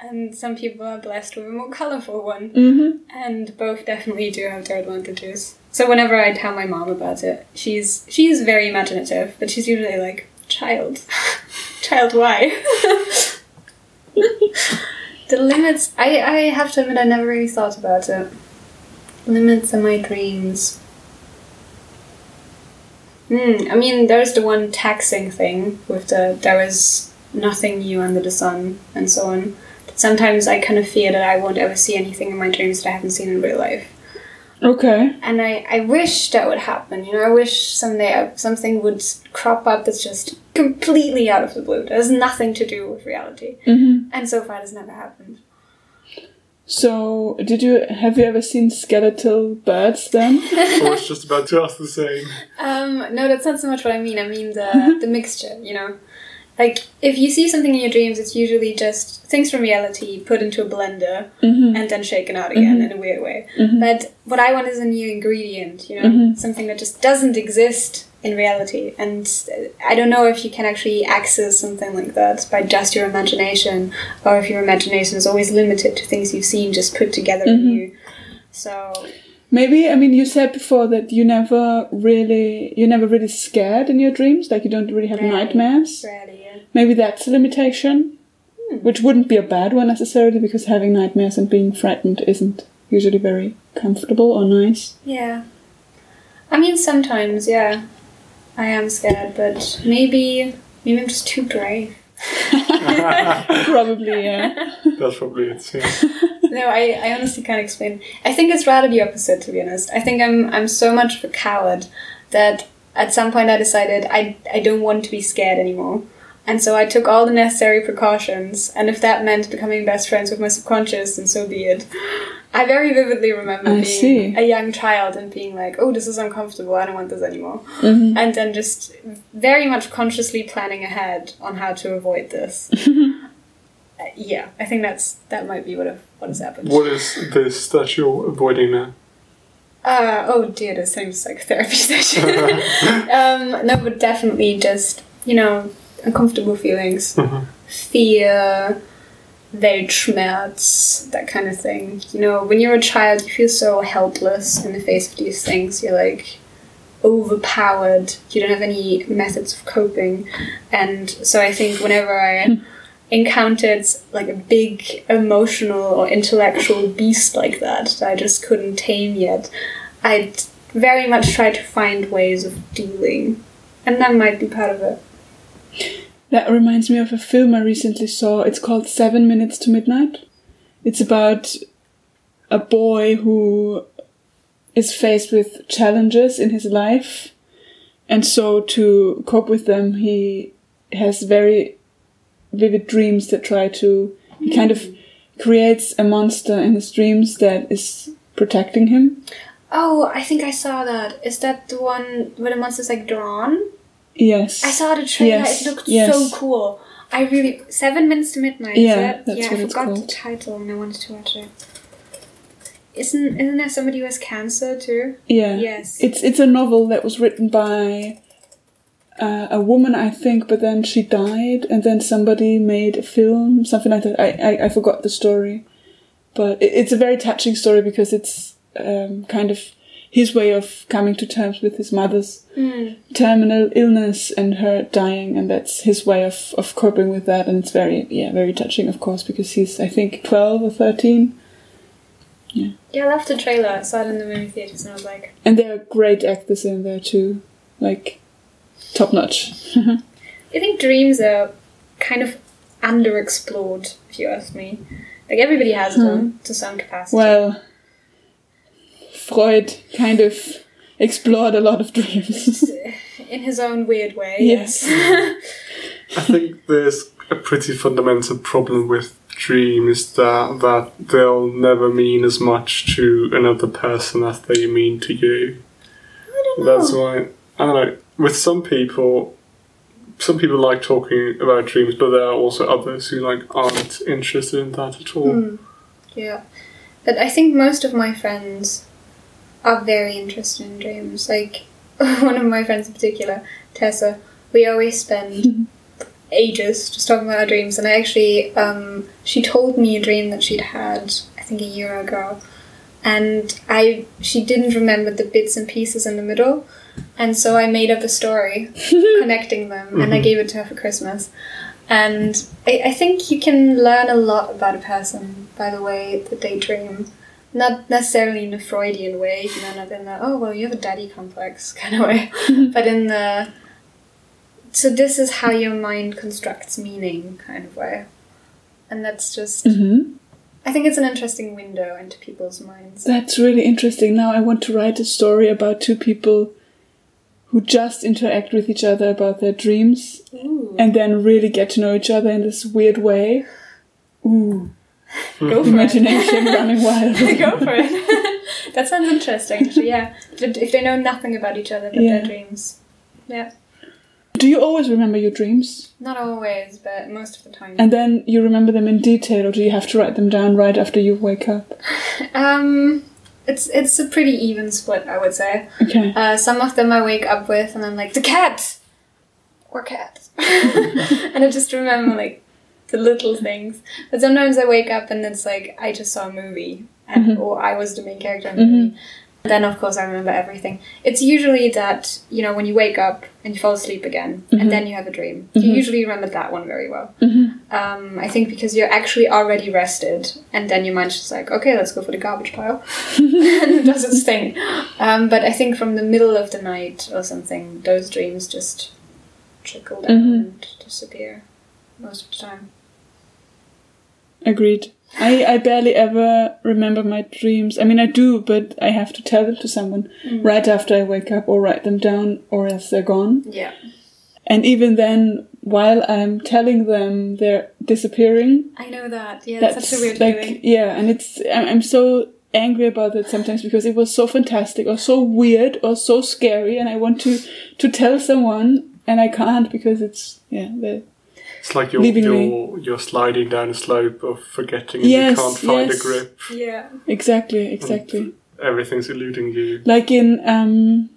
[SPEAKER 2] and some people are blessed with a more colorful one.
[SPEAKER 3] Mm-hmm.
[SPEAKER 2] And both definitely do have their advantages. So whenever I tell my mom about it, she's she's very imaginative, but she's usually like, "Child, child, why?" the limits. I I have to admit, I never really thought about it. Limits in my dreams. Hmm. I mean, there's the one taxing thing with the there is nothing new under the sun and so on. Sometimes I kind of fear that I won't ever see anything in my dreams that I haven't seen in real life.
[SPEAKER 3] Okay.
[SPEAKER 2] And I, I wish that would happen. You know, I wish someday I- something would crop up that's just completely out of the blue. It has nothing to do with reality.
[SPEAKER 3] hmm
[SPEAKER 2] And so far, it has never happened.
[SPEAKER 3] So, did you have you ever seen skeletal birds then?
[SPEAKER 1] I was just about to ask the same.
[SPEAKER 2] Um, no, that's not so much what I mean. I mean the the mixture. You know, like if you see something in your dreams, it's usually just things from reality put into a blender
[SPEAKER 3] hmm
[SPEAKER 2] and then shaken out again in a weird way.
[SPEAKER 3] Mhm.
[SPEAKER 2] But what I want is a new ingredient. You know,
[SPEAKER 3] Mhm.
[SPEAKER 2] something that just doesn't exist in reality. And I don't know if you can actually access something like that by just your imagination, or if your imagination is always limited to things you've seen just put together in
[SPEAKER 3] Mhm.
[SPEAKER 2] you. So
[SPEAKER 3] Maybe I mean you said before that you never really you're never really scared in your dreams, like you don't really have
[SPEAKER 2] Rarely.
[SPEAKER 3] nightmares.
[SPEAKER 2] rarely, yeah.
[SPEAKER 3] Maybe that's a limitation,
[SPEAKER 2] Hmm.
[SPEAKER 3] which wouldn't be a bad one necessarily because having nightmares and being frightened isn't usually very comfortable or nice.
[SPEAKER 2] Yeah. I mean, sometimes, yeah, I am scared, but maybe, maybe I'm just too brave.
[SPEAKER 3] Probably, yeah.
[SPEAKER 1] That's probably it. Yeah.
[SPEAKER 2] No, I, I honestly can't explain. I think it's rather the opposite, to be honest. I think I'm, I'm so much of a coward that at some point I decided I, I don't want to be scared anymore. And so I took all the necessary precautions, and if that meant becoming best friends with my subconscious, then so be it. I very vividly remember
[SPEAKER 3] I
[SPEAKER 2] being
[SPEAKER 3] see.
[SPEAKER 2] a young child and being like, oh, this is uncomfortable, I don't want this anymore.
[SPEAKER 3] hmm
[SPEAKER 2] and then just very much consciously planning ahead on how to avoid this. Uh, yeah, I think that's that might be what have, what has happened.
[SPEAKER 1] What is this that you're avoiding now?
[SPEAKER 2] Uh, oh dear, the same psychotherapy session. um, no, but definitely just you know uncomfortable feelings,
[SPEAKER 1] Mhm.
[SPEAKER 2] fear, Weltschmerz, that kind of thing. You know, when you're a child, you feel so helpless in the face of these things. You're like overpowered. You don't have any methods of coping, and so I think whenever I encountered like a big emotional or intellectual beast like that that I just couldn't tame yet, I'd very much try to find ways of dealing, and that might be part of it.
[SPEAKER 3] That reminds me of a film I recently saw. It's called Seven Minutes to Midnight. It's about a boy who is faced with challenges in his life, and so to cope with them, he has very vivid dreams that try to. He kind of creates a monster in his dreams that is protecting him.
[SPEAKER 2] Oh, I think I saw that. Is that the one where the monster's like drawn?
[SPEAKER 3] Yes.
[SPEAKER 2] I saw the trailer.
[SPEAKER 3] Yes,
[SPEAKER 2] It looked
[SPEAKER 3] yes.
[SPEAKER 2] so cool. I really seven minutes to midnight.
[SPEAKER 3] Yeah,
[SPEAKER 2] that?
[SPEAKER 3] that's
[SPEAKER 2] yeah.
[SPEAKER 3] what
[SPEAKER 2] I
[SPEAKER 3] it's
[SPEAKER 2] forgot the title and I wanted to watch it. Isn't isn't there somebody who has cancer too?
[SPEAKER 3] Yeah.
[SPEAKER 2] Yes.
[SPEAKER 3] It's it's a novel that was written by uh, a woman, I think, but then she died, and then somebody made a film, something like that. I I, I forgot the story, but it, it's a very touching story because it's um, kind of his way of coming to terms with his mother's
[SPEAKER 2] Mm.
[SPEAKER 3] terminal illness and her dying, and that's his way of of coping with that. And it's very yeah very touching, of course, because he's I think twelve or thirteen.
[SPEAKER 2] Yeah, yeah I loved the trailer. I saw it in the movie theaters and I was like,
[SPEAKER 3] And there are great actors in there too, like top notch.
[SPEAKER 2] I think dreams are kind of underexplored, if you ask me. Like everybody has them to some capacity.
[SPEAKER 3] well, Freud kind of explored a lot of dreams.
[SPEAKER 2] in his own weird way.
[SPEAKER 3] Yes.
[SPEAKER 1] I think there's a pretty fundamental problem with dreams that that they'll never mean as much to another person as they mean to you.
[SPEAKER 2] I don't know.
[SPEAKER 1] That's why I don't know. With some people, some people like talking about dreams, but there are also others who like aren't interested in that at all.
[SPEAKER 2] Hmm. Yeah. But I think most of my friends are very interested in dreams. Like, one of my friends in particular, Tessa, we always spend ages just talking about our dreams. And I actually, um, she told me a dream that she'd had, I think a year ago. And I, she didn't remember the bits and pieces in the middle. And so I made up a story connecting them and I gave it to her for Christmas. And I, I think you can learn a lot about a person by the way that they dream. Not necessarily in a Freudian way, you know, not in the, oh, well, you have a daddy complex kind of way, but in the, so this is how your mind constructs meaning kind of way. And that's just,
[SPEAKER 3] hmm
[SPEAKER 2] I think it's an interesting window into people's minds.
[SPEAKER 3] That's really interesting. Now I want to write a story about two people who just interact with each other about their dreams
[SPEAKER 2] Ooh.
[SPEAKER 3] and then really get to know each other in this weird way. Ooh,
[SPEAKER 2] Go for it.
[SPEAKER 3] imagination running wild.
[SPEAKER 2] Go for it. that sounds interesting. Actually, yeah. If they know nothing about each other but
[SPEAKER 3] Yeah.
[SPEAKER 2] their dreams. Yeah.
[SPEAKER 3] Do you always remember your dreams?
[SPEAKER 2] Not always, but most of the time.
[SPEAKER 3] And then you remember them in detail, or do you have to write them down right after you wake up?
[SPEAKER 2] um, it's it's a pretty even split, I would say.
[SPEAKER 3] Okay.
[SPEAKER 2] Uh, some of them I wake up with, and I'm like, the cat, or cat, and I just remember like the little things. But sometimes I wake up and it's like I just saw a movie, and, mm-hmm. or I was the main character in the mm-hmm. movie. Then of course I remember everything. It's usually that you know when you wake up and you fall asleep again, and mm-hmm. then you have a dream. You usually remember that one very well. Um, I think because you're actually already rested, and then your mind's just like, okay, let's go for the garbage pile, and it does its thing. Um, but I think from the middle of the night or something, those dreams just trickle down and disappear most of the time.
[SPEAKER 3] Agreed. I, I barely ever remember my dreams. I mean, I do, but I have to tell them to someone mm. right after I wake up or write them down or else they're gone.
[SPEAKER 2] Yeah.
[SPEAKER 3] And even then, while I'm telling them they're disappearing,
[SPEAKER 2] I know that. Yeah,
[SPEAKER 3] that's
[SPEAKER 2] such a weird
[SPEAKER 3] like,
[SPEAKER 2] feeling.
[SPEAKER 3] yeah, and it's, I'm, I'm so angry about it sometimes because it was so fantastic or so weird or so scary and I want to, to tell someone and I can't because it's, yeah, the,
[SPEAKER 1] It's like you're
[SPEAKER 3] Leaving
[SPEAKER 1] you're, you're sliding down a slope of forgetting and
[SPEAKER 3] Yes,
[SPEAKER 1] you can't find
[SPEAKER 3] yes.
[SPEAKER 1] a grip.
[SPEAKER 2] Yeah.
[SPEAKER 3] exactly, exactly.
[SPEAKER 1] Everything's eluding you.
[SPEAKER 3] like in um,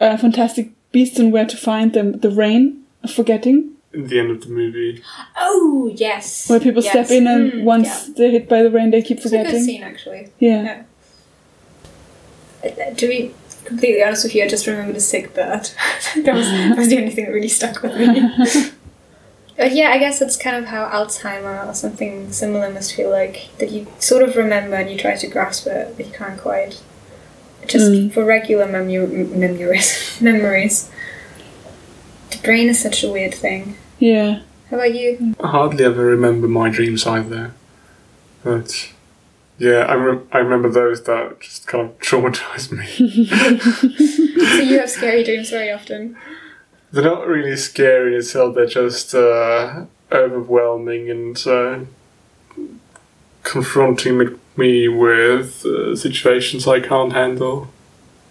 [SPEAKER 3] uh, Fantastic Beasts and Where to Find Them, the rain of forgetting,
[SPEAKER 1] In the end of the movie.
[SPEAKER 2] Oh yes.
[SPEAKER 3] where people
[SPEAKER 2] Yes.
[SPEAKER 3] step in and
[SPEAKER 2] Mm,
[SPEAKER 3] once
[SPEAKER 2] yeah.
[SPEAKER 3] they're hit by the rain, they keep forgetting.
[SPEAKER 2] It's a good scene actually.
[SPEAKER 3] Yeah.
[SPEAKER 2] Yeah. Uh, To be completely honest with you, I just remember the sick bird. that, was, that was the only thing that really stuck with me. but yeah, I guess it's kind of how Alzheimer or something similar must feel like. That you sort of remember and you try to grasp it, but you can't quite. Just
[SPEAKER 3] Mm.
[SPEAKER 2] for regular memu- m- memories. memories. The brain is such a weird thing.
[SPEAKER 3] Yeah.
[SPEAKER 2] How about you?
[SPEAKER 1] I hardly ever remember my dreams either. But yeah, I, re- I remember those that just kind of traumatized me.
[SPEAKER 2] So you have scary dreams very often.
[SPEAKER 1] They're not really scary in itself, they're just uh, overwhelming and uh, confronting me- with uh, situations I can't handle.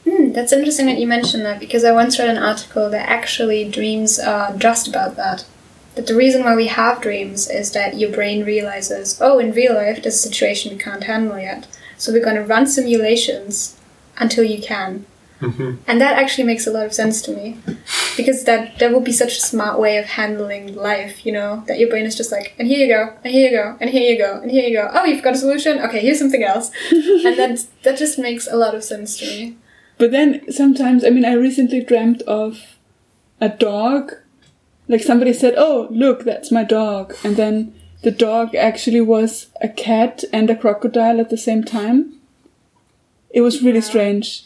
[SPEAKER 2] Hmm, that's interesting that you mentioned that because I once read an article that actually dreams are just about that. That the reason why we have dreams is that your brain realizes, oh, in real life, this is a situation we can't handle yet. So we're going to run simulations until you can.
[SPEAKER 1] Hmm
[SPEAKER 2] And that actually makes a lot of sense to me. Because that, that would be such a smart way of handling life, you know? That your brain is just like, and here you go, and here you go, and here you go, and here you go. Oh, you've got a solution? Okay, here's something else. and that, that just makes a lot of sense to me.
[SPEAKER 3] But then sometimes, I mean, I recently dreamt of a dog. Like somebody said, "Oh, look, that's my dog," and then the dog actually was a cat and a crocodile at the same time. It was really strange.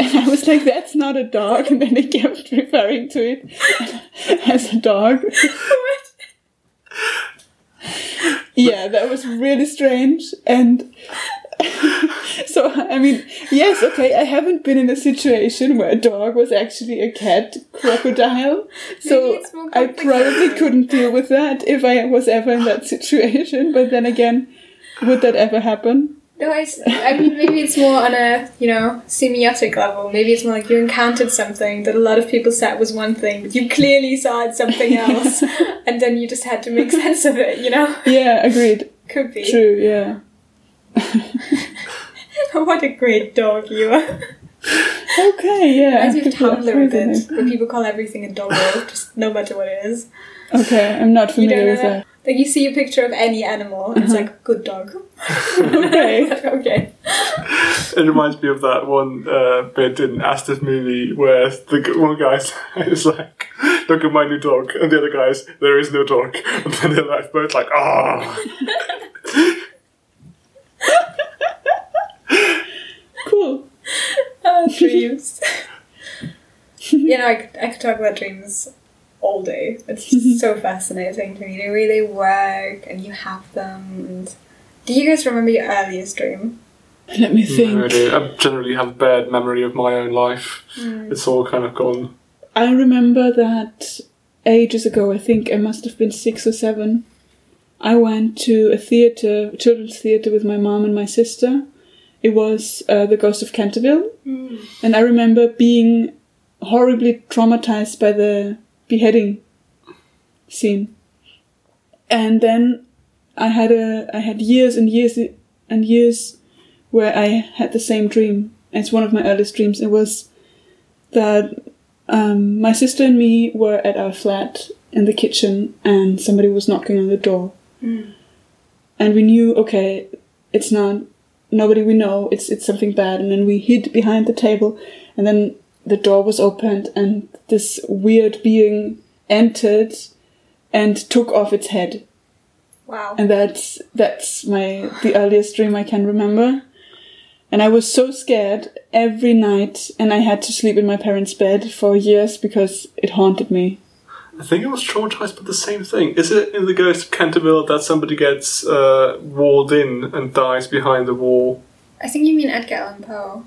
[SPEAKER 3] And I was like, that's not a dog. And then they kept referring to it as a dog. yeah, that was really strange. And so, I mean, yes, okay, I haven't been in a situation where a dog was actually a cat crocodile. So I probably couldn't deal with that if I was ever in that situation. But then again, would that ever happen?
[SPEAKER 2] No, I, I mean, maybe it's more on a, you know, semiotic level. Maybe it's more like you encountered something that a lot of people said was one thing, but you clearly saw it something else, and then you just had to make sense of it, you know?
[SPEAKER 3] Yeah, agreed.
[SPEAKER 2] Could be.
[SPEAKER 3] True, yeah.
[SPEAKER 2] what a great dog you are.
[SPEAKER 3] Okay, yeah.
[SPEAKER 2] Reminds me of
[SPEAKER 3] People are
[SPEAKER 2] Tumblr
[SPEAKER 3] crazy.
[SPEAKER 2] bit, where people call everything a doggo, just no matter what it is.
[SPEAKER 3] Okay, I'm not familiar with
[SPEAKER 2] that? Like, you see a picture of any animal, and it's like, good dog.
[SPEAKER 3] Okay.
[SPEAKER 2] okay.
[SPEAKER 1] It reminds me of that one uh, bit in Asta's movie where the one guy is like, "Look at my new dog," and the other guy's, "There is no dog," and then they're like both like, "Ah."
[SPEAKER 3] Cool.
[SPEAKER 2] Oh, dreams. you know, I could, I could talk about dreams all day. It's so fascinating to me the way they work and you have them. And do you guys remember your earliest dream?
[SPEAKER 3] Let me think.
[SPEAKER 1] No idea. I generally have a bad memory of my own life.
[SPEAKER 2] Mm.
[SPEAKER 1] It's all kind of gone.
[SPEAKER 3] I remember that ages ago, I think I must have been six or seven. I went to a theatre, children's theatre, with my mom and my sister. It was uh, The Ghost of Canterville.
[SPEAKER 2] Mm.
[SPEAKER 3] And I remember being horribly traumatized by the beheading scene. And then I had a I had years and years and years where I had the same dream. It's one of my earliest dreams. It was that um, my sister and me were at our flat in the kitchen, and somebody was knocking on the door,
[SPEAKER 2] Mm.
[SPEAKER 3] and we knew, okay, it's not nobody we know. It's it's something bad, and then we hid behind the table, and then the door was opened, and this weird being entered and took off its head
[SPEAKER 2] Wow.
[SPEAKER 3] and that's that's my the earliest dream I can remember. And I was so scared every night, and I had to sleep in my parents' bed for years because it haunted me.
[SPEAKER 1] I think I was traumatized by the same thing. Is it in the Ghost of Canterville that somebody gets uh, walled in and dies behind the wall?
[SPEAKER 2] I think you mean Edgar Allan Poe.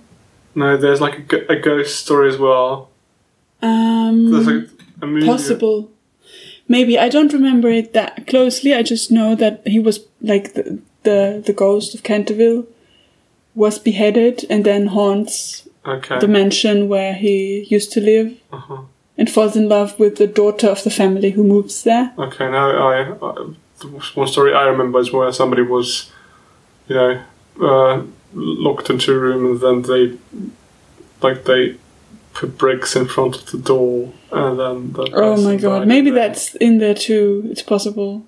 [SPEAKER 1] No, there's like a, a ghost story as well. There's
[SPEAKER 3] Um,
[SPEAKER 1] like a movie.
[SPEAKER 3] possible. Maybe I don't remember it that closely. I just know that he was like the the, the ghost of Canterville was beheaded and then haunts
[SPEAKER 1] Okay.
[SPEAKER 3] the mansion where he used to live
[SPEAKER 1] uh-huh.
[SPEAKER 3] and falls in love with the daughter of the family who moves there.
[SPEAKER 1] Okay, now I, I one story I remember is where somebody was, you know, uh, locked into a room and then they, like they, put bricks in front of the door and then. The
[SPEAKER 3] Oh my god,
[SPEAKER 1] died
[SPEAKER 3] maybe
[SPEAKER 1] there.
[SPEAKER 3] that's in there too. It's possible.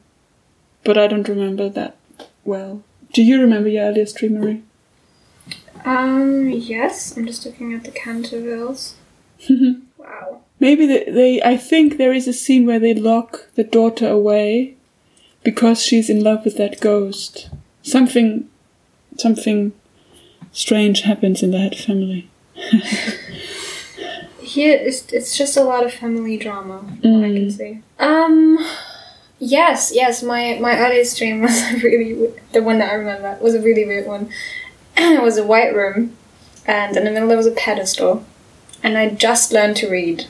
[SPEAKER 3] But I don't remember that well. Do you remember your earliest dream, Marie?
[SPEAKER 2] Um, yes. I'm just looking at the Cantervilles. wow.
[SPEAKER 3] Maybe they, they. I think there is a scene where they lock the daughter away because she's in love with that ghost. Something, something strange happens in that family.
[SPEAKER 2] Here, it's, it's just a lot of family drama. what I can see. Um, yes, yes. My my earliest dream was a really the one that I remember was a really weird one. it was a white room, and in the middle there was a pedestal, and I just learned to read,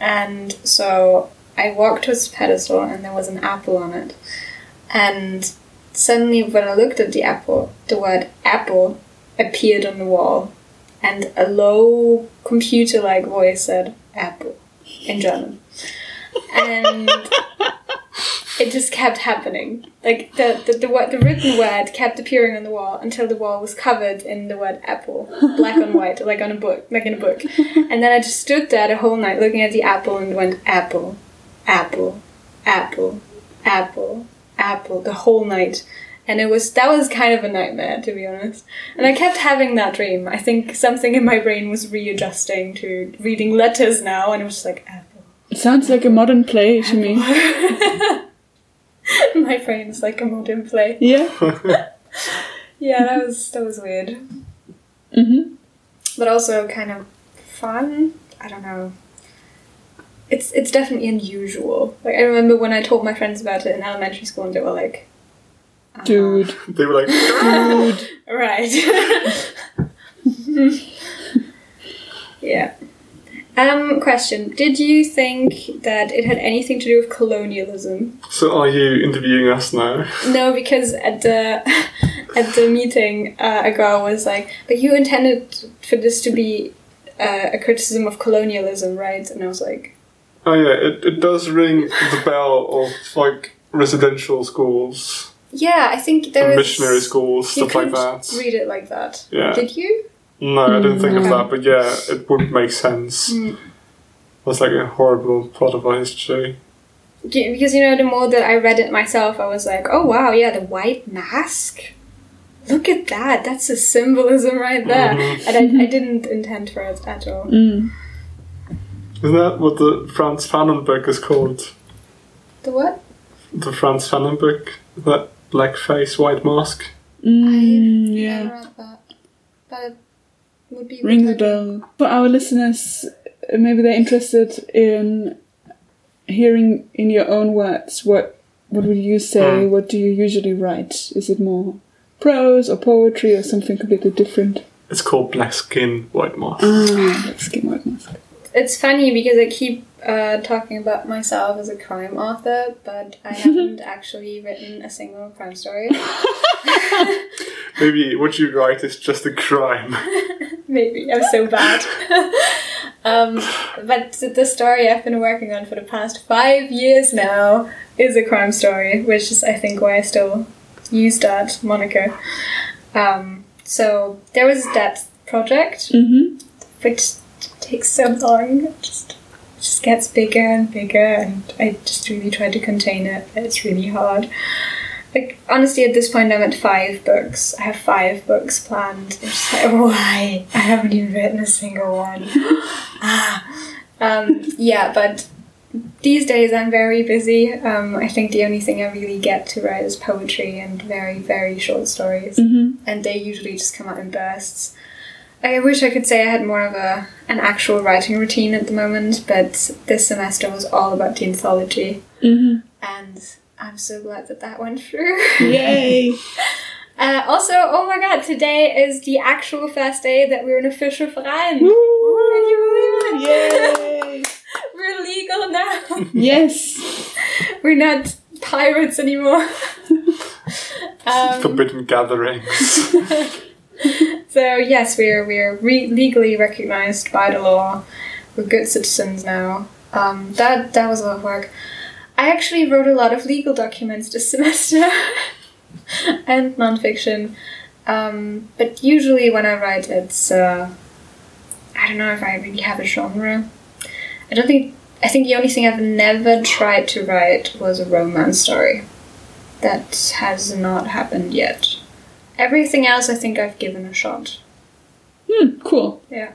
[SPEAKER 2] and so I walked to this pedestal, and there was an apple on it, and suddenly when I looked at the apple, the word apple appeared on the wall, and a low computer like voice said apple in German. And it just kept happening. Like the, the, the, wo- the written word kept appearing on the wall until the wall was covered in the word apple, black on white, like on a book, like in a book. And then I just stood there the whole night looking at the apple and went apple, apple, apple, apple, apple, the whole night. And it was that was kind of a nightmare to be honest. And I kept having that dream. I think something in my brain was readjusting to reading letters now, and it was just like apple.
[SPEAKER 3] It sounds like a modern play to me.
[SPEAKER 2] my brain is like a modern play.
[SPEAKER 3] Yeah.
[SPEAKER 2] Yeah, that was that was weird,
[SPEAKER 3] hmm
[SPEAKER 2] but also kind of fun. I don't know. It's it's definitely unusual. Like I remember when I told my friends about it in elementary school, and they were like,
[SPEAKER 3] Dude.
[SPEAKER 1] They were like,
[SPEAKER 3] Dude.
[SPEAKER 2] Right. yeah. Um, question. Did you think that it had anything to do with colonialism?
[SPEAKER 1] so are you interviewing us now?
[SPEAKER 2] No, because at the at the meeting, uh, a girl was like, "But you intended for this to be uh, a criticism of colonialism, right?" And I was like,
[SPEAKER 1] Oh yeah, it, it does ring the bell of like residential schools
[SPEAKER 2] "Yeah, I think there
[SPEAKER 1] and
[SPEAKER 2] is
[SPEAKER 1] missionary schools, stuff like that.
[SPEAKER 2] read it like that.
[SPEAKER 1] Yeah.
[SPEAKER 2] Did you?
[SPEAKER 1] No, I didn't think of
[SPEAKER 2] Mm.
[SPEAKER 1] that, but yeah, it would make sense.
[SPEAKER 2] Mm.
[SPEAKER 1] That's like a horrible plot of our history.
[SPEAKER 2] Yeah, Because you know, the more that I read it myself, I was like, "Oh wow, yeah, the white mask. Look at that. That's a symbolism right there."
[SPEAKER 1] Mhm.
[SPEAKER 2] And I, I didn't intend for it at all.
[SPEAKER 3] Mm.
[SPEAKER 1] Isn't that what the Frantz Fanon book is called?
[SPEAKER 2] The what?
[SPEAKER 1] The Frantz Fanon book? That black face, white mask?
[SPEAKER 3] Mm, yeah.
[SPEAKER 2] Never read that. But would be
[SPEAKER 3] Rings a bell. For our listeners, uh, maybe they're interested in hearing in your own words what what would you say?
[SPEAKER 1] Mm.
[SPEAKER 3] What do you usually write? Is it more prose or poetry or something completely different.
[SPEAKER 1] It's called Black Skin, White Moth.
[SPEAKER 3] Ah, like skin white mask.
[SPEAKER 2] It's funny because I keep uh, talking about myself as a crime author, but I haven't actually written a single crime story.
[SPEAKER 1] Maybe what you write is just a crime.
[SPEAKER 2] Maybe I'm so bad. um, but the story I've been working on for the past five years now is a crime story, which is I think why I still use that moniker. Um, so there was a depth project,
[SPEAKER 3] Mm-hmm.
[SPEAKER 2] which takes so long. Just it just gets bigger and bigger, and I just really try to contain it. It's really hard. Like honestly, at this point, I'm at five books. I have five books planned. I'm just like, why? I haven't even written a single one. ah. Um, yeah, but these days I'm very busy. Um, I think the only thing I really get to write is poetry and very, very short stories
[SPEAKER 3] Mm-hmm.
[SPEAKER 2] and they usually just come out in bursts. I wish I could say I had more of a an actual writing routine at the moment, but this semester was all about the anthology,
[SPEAKER 3] Mm-hmm.
[SPEAKER 2] and I'm so glad that that went through.
[SPEAKER 3] Yay!
[SPEAKER 2] uh, also, oh my god, today is the actual first day that we're an official verein.
[SPEAKER 3] Woo!
[SPEAKER 2] Can you believe it?
[SPEAKER 3] Yay!
[SPEAKER 2] We're legal now.
[SPEAKER 3] Yes.
[SPEAKER 2] we're not pirates anymore. um,
[SPEAKER 1] Forbidden gatherings.
[SPEAKER 2] So yes, we're we're re- legally recognized by the law. We're good citizens now. Um, that that was a lot of work. I actually wrote a lot of legal documents this semester and nonfiction. Um, but usually when I write, it's uh, I don't know if I really have a genre. I don't think. I think the only thing I've never tried to write was a romance story. That has not happened yet. Everything else, I think I've given a shot.
[SPEAKER 3] Hmm, cool.
[SPEAKER 2] Yeah.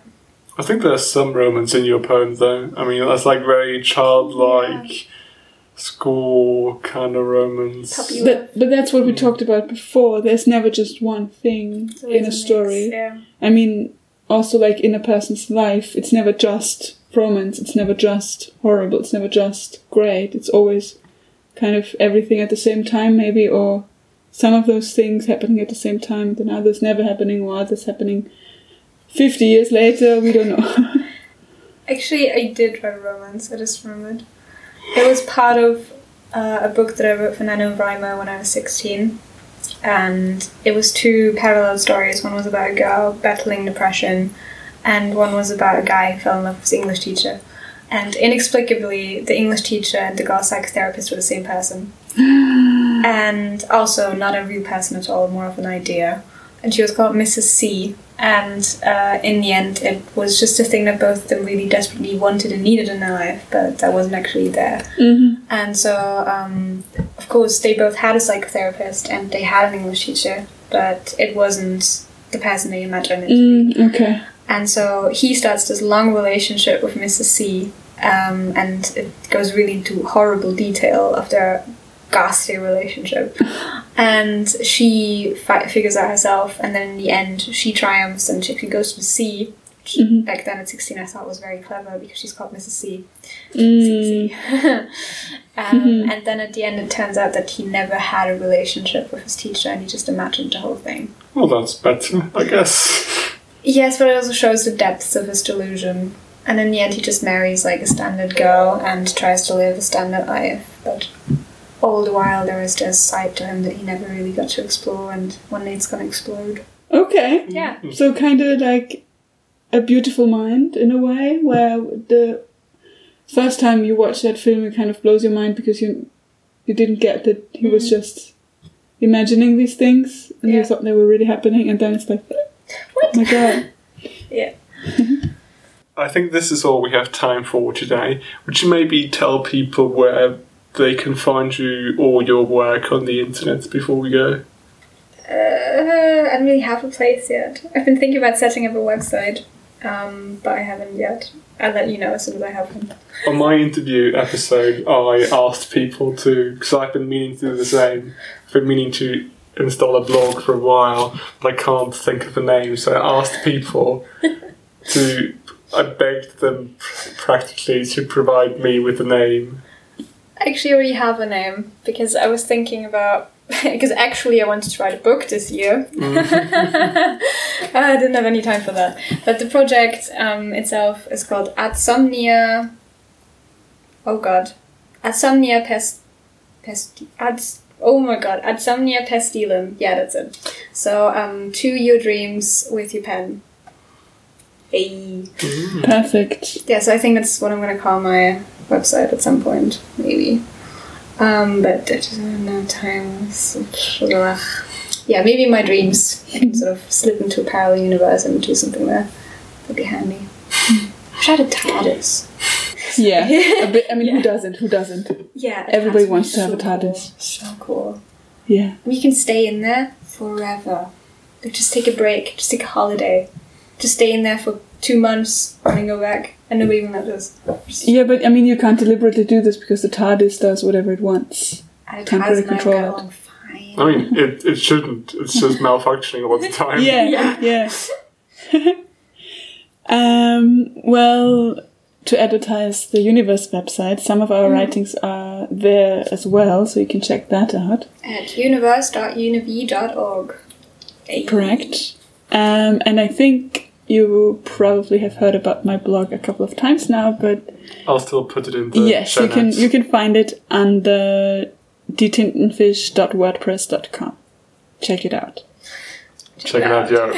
[SPEAKER 1] I think there's some romance in your poems, though. I mean, that's like very childlike, school kind of romance.
[SPEAKER 3] But, but that's what we talked about before. There's never just one thing
[SPEAKER 2] It's
[SPEAKER 3] in a
[SPEAKER 2] mix,
[SPEAKER 3] story.
[SPEAKER 2] Yeah.
[SPEAKER 3] I mean, also like in a person's life, it's never just romance. It's never just horrible. It's never just great. It's always kind of everything at the same time, maybe, or some of those things happening at the same time, then others never happening, or others happening 50 years later. We don't know.
[SPEAKER 2] Actually, I did write a romance. I just remembered. It was part of uh, a book that I wrote for NaNoWriMo when I was 16. And it was two parallel stories. One was about a girl battling depression, and one was about a guy who fell in love with his English teacher. And inexplicably, the English teacher and the girl psychotherapist were the same person. and also not a real person at all, more of an idea. And she was called Mrs. C. And uh, in the end, it was just a thing that both of them really desperately wanted and needed in their life, but that wasn't actually there.
[SPEAKER 3] hmm
[SPEAKER 2] And so, um, of course, they both had a psychotherapist and they had an English teacher, but it wasn't the person they imagined it to be.
[SPEAKER 3] Mm, okay.
[SPEAKER 2] And so he starts this long relationship with Mrs. C, um, and it goes really into horrible detail of their ghastly relationship. And she fi- figures out herself, and then in the end, she triumphs and she goes to the sea. Which
[SPEAKER 3] Mhm.
[SPEAKER 2] back then at 16, I thought was very clever because she's called Mrs. C.
[SPEAKER 3] Mm.
[SPEAKER 2] um,
[SPEAKER 3] Mhm.
[SPEAKER 2] And then at the end, it turns out that he never had a relationship with his teacher and he just imagined the whole thing.
[SPEAKER 1] Well, that's better, I guess.
[SPEAKER 2] Yes, but it also shows the depths of his delusion. And in the end, he just marries like a standard girl and tries to live a standard life. But all the while, there is this side to him that he never really got to explore, and one day it's gonna explode.
[SPEAKER 3] Okay.
[SPEAKER 2] Yeah.
[SPEAKER 3] So kind of like a beautiful mind in a way, where the first time you watch that film, it kind of blows your mind because you you didn't get that he was
[SPEAKER 2] Mhm.
[SPEAKER 3] just imagining these things and
[SPEAKER 2] Yeah.
[SPEAKER 3] you thought they were really happening, and then it's like,
[SPEAKER 2] What?
[SPEAKER 3] oh my god,
[SPEAKER 2] Yeah.
[SPEAKER 1] I think this is all we have time for today. Would you maybe tell people where they can find you or your work on the internet before we go?
[SPEAKER 2] Uh, I don't really have a place yet. I've been thinking about setting up a website, um, but I haven't yet. I'll let you know as soon as I have one.
[SPEAKER 1] On my interview episode, I asked people to, because I've been meaning to do the same, I've been meaning to install a blog for a while, but I can't think of a name, so I asked people to, I begged them practically to provide me with a name.
[SPEAKER 2] I actually already have a name because I was thinking about because actually I wanted to write a book this year. I didn't have any time for that. But the project um, itself is called Adsomnia. Oh god. Adsomnia pest. pest ads, oh my god. Adsomnia pestilum. Yeah, that's it. So, um, to your dreams with your pen. Hey.
[SPEAKER 3] Perfect.
[SPEAKER 2] Yeah, so I think that's what I'm going to call my website at some point, maybe. Um, but I just don't have time. So- Yeah, maybe my dreams. I can sort of slip into a parallel universe and do something there. That'd be handy. Tried a TARDIS.
[SPEAKER 3] Yeah. a bit, I mean, who doesn't? Who doesn't?
[SPEAKER 2] Yeah,
[SPEAKER 3] Everybody
[SPEAKER 2] has to be
[SPEAKER 3] wants to have a
[SPEAKER 2] so cool.
[SPEAKER 3] TARDIS.
[SPEAKER 2] So cool.
[SPEAKER 3] Yeah.
[SPEAKER 2] You can stay in there forever. Like, just take a break, just take a holiday. Just stay in there for two months and then go back. And nobody even notices. Just-
[SPEAKER 3] Yeah, but I mean, you can't deliberately do this because the TARDIS does whatever it wants.
[SPEAKER 2] And
[SPEAKER 3] Can't
[SPEAKER 2] Taz
[SPEAKER 3] really control
[SPEAKER 2] get
[SPEAKER 3] it.
[SPEAKER 2] fine.
[SPEAKER 1] I mean, it, it shouldn't. It's just malfunctioning all the time.
[SPEAKER 3] Yeah, yeah. um, well, to advertise the Universe website, some of our writings are there as well, so you can check that out.
[SPEAKER 2] At universe.univ.org.
[SPEAKER 3] Correct. Um, and I think you probably have heard about my blog a couple of times now, but
[SPEAKER 1] I'll still put it in the
[SPEAKER 3] yes, you can you can find it under detintenfish.wordpress.com. Check it out.
[SPEAKER 1] Check it out, yeah.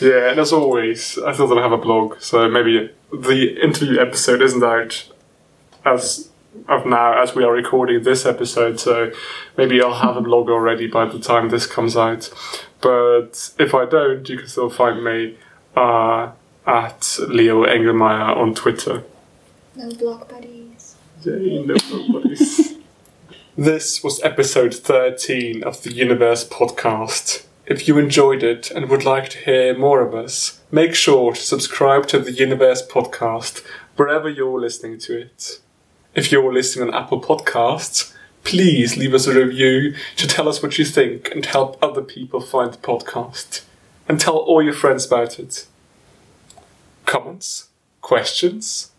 [SPEAKER 1] yeah, and as always, I thought I'd have a blog, so maybe the interview episode isn't out as of now as we are recording this episode, so maybe I'll have a blog already by the time this comes out. But if I don't, you can still find me uh, at Leo Engelmeyer on Twitter.
[SPEAKER 2] No blog buddies.
[SPEAKER 1] Yay, no buddies. this was episode 13 of the Universe podcast. If you enjoyed it and would like to hear more of us, make sure to subscribe to the Universe podcast wherever you're listening to it. If you're listening on Apple Podcasts, please leave us a review to tell us what you think and help other people find the podcast. And tell all your friends about it. Comments? Questions?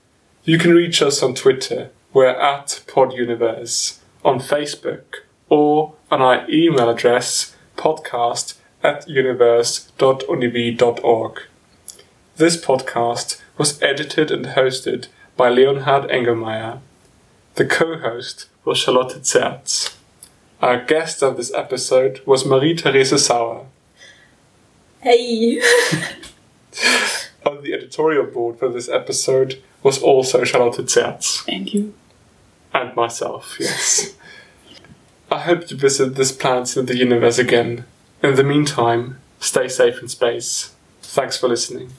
[SPEAKER 1] You can reach us on Twitter. We're at PodUniverse. On Facebook or on our email address podcast at universe.univ.org. This podcast was edited and hosted by Leonhard Engelmeyer. The co-host was Charlotte Zerz. Our guest on this episode was Marie-Therese Sauer.
[SPEAKER 2] Hey.
[SPEAKER 1] On the editorial board for this episode was also Charlotte Zerz.
[SPEAKER 3] Thank you.
[SPEAKER 1] And myself, yes. I hope to visit this planet in the universe again. In the meantime, stay safe in space. Thanks for listening.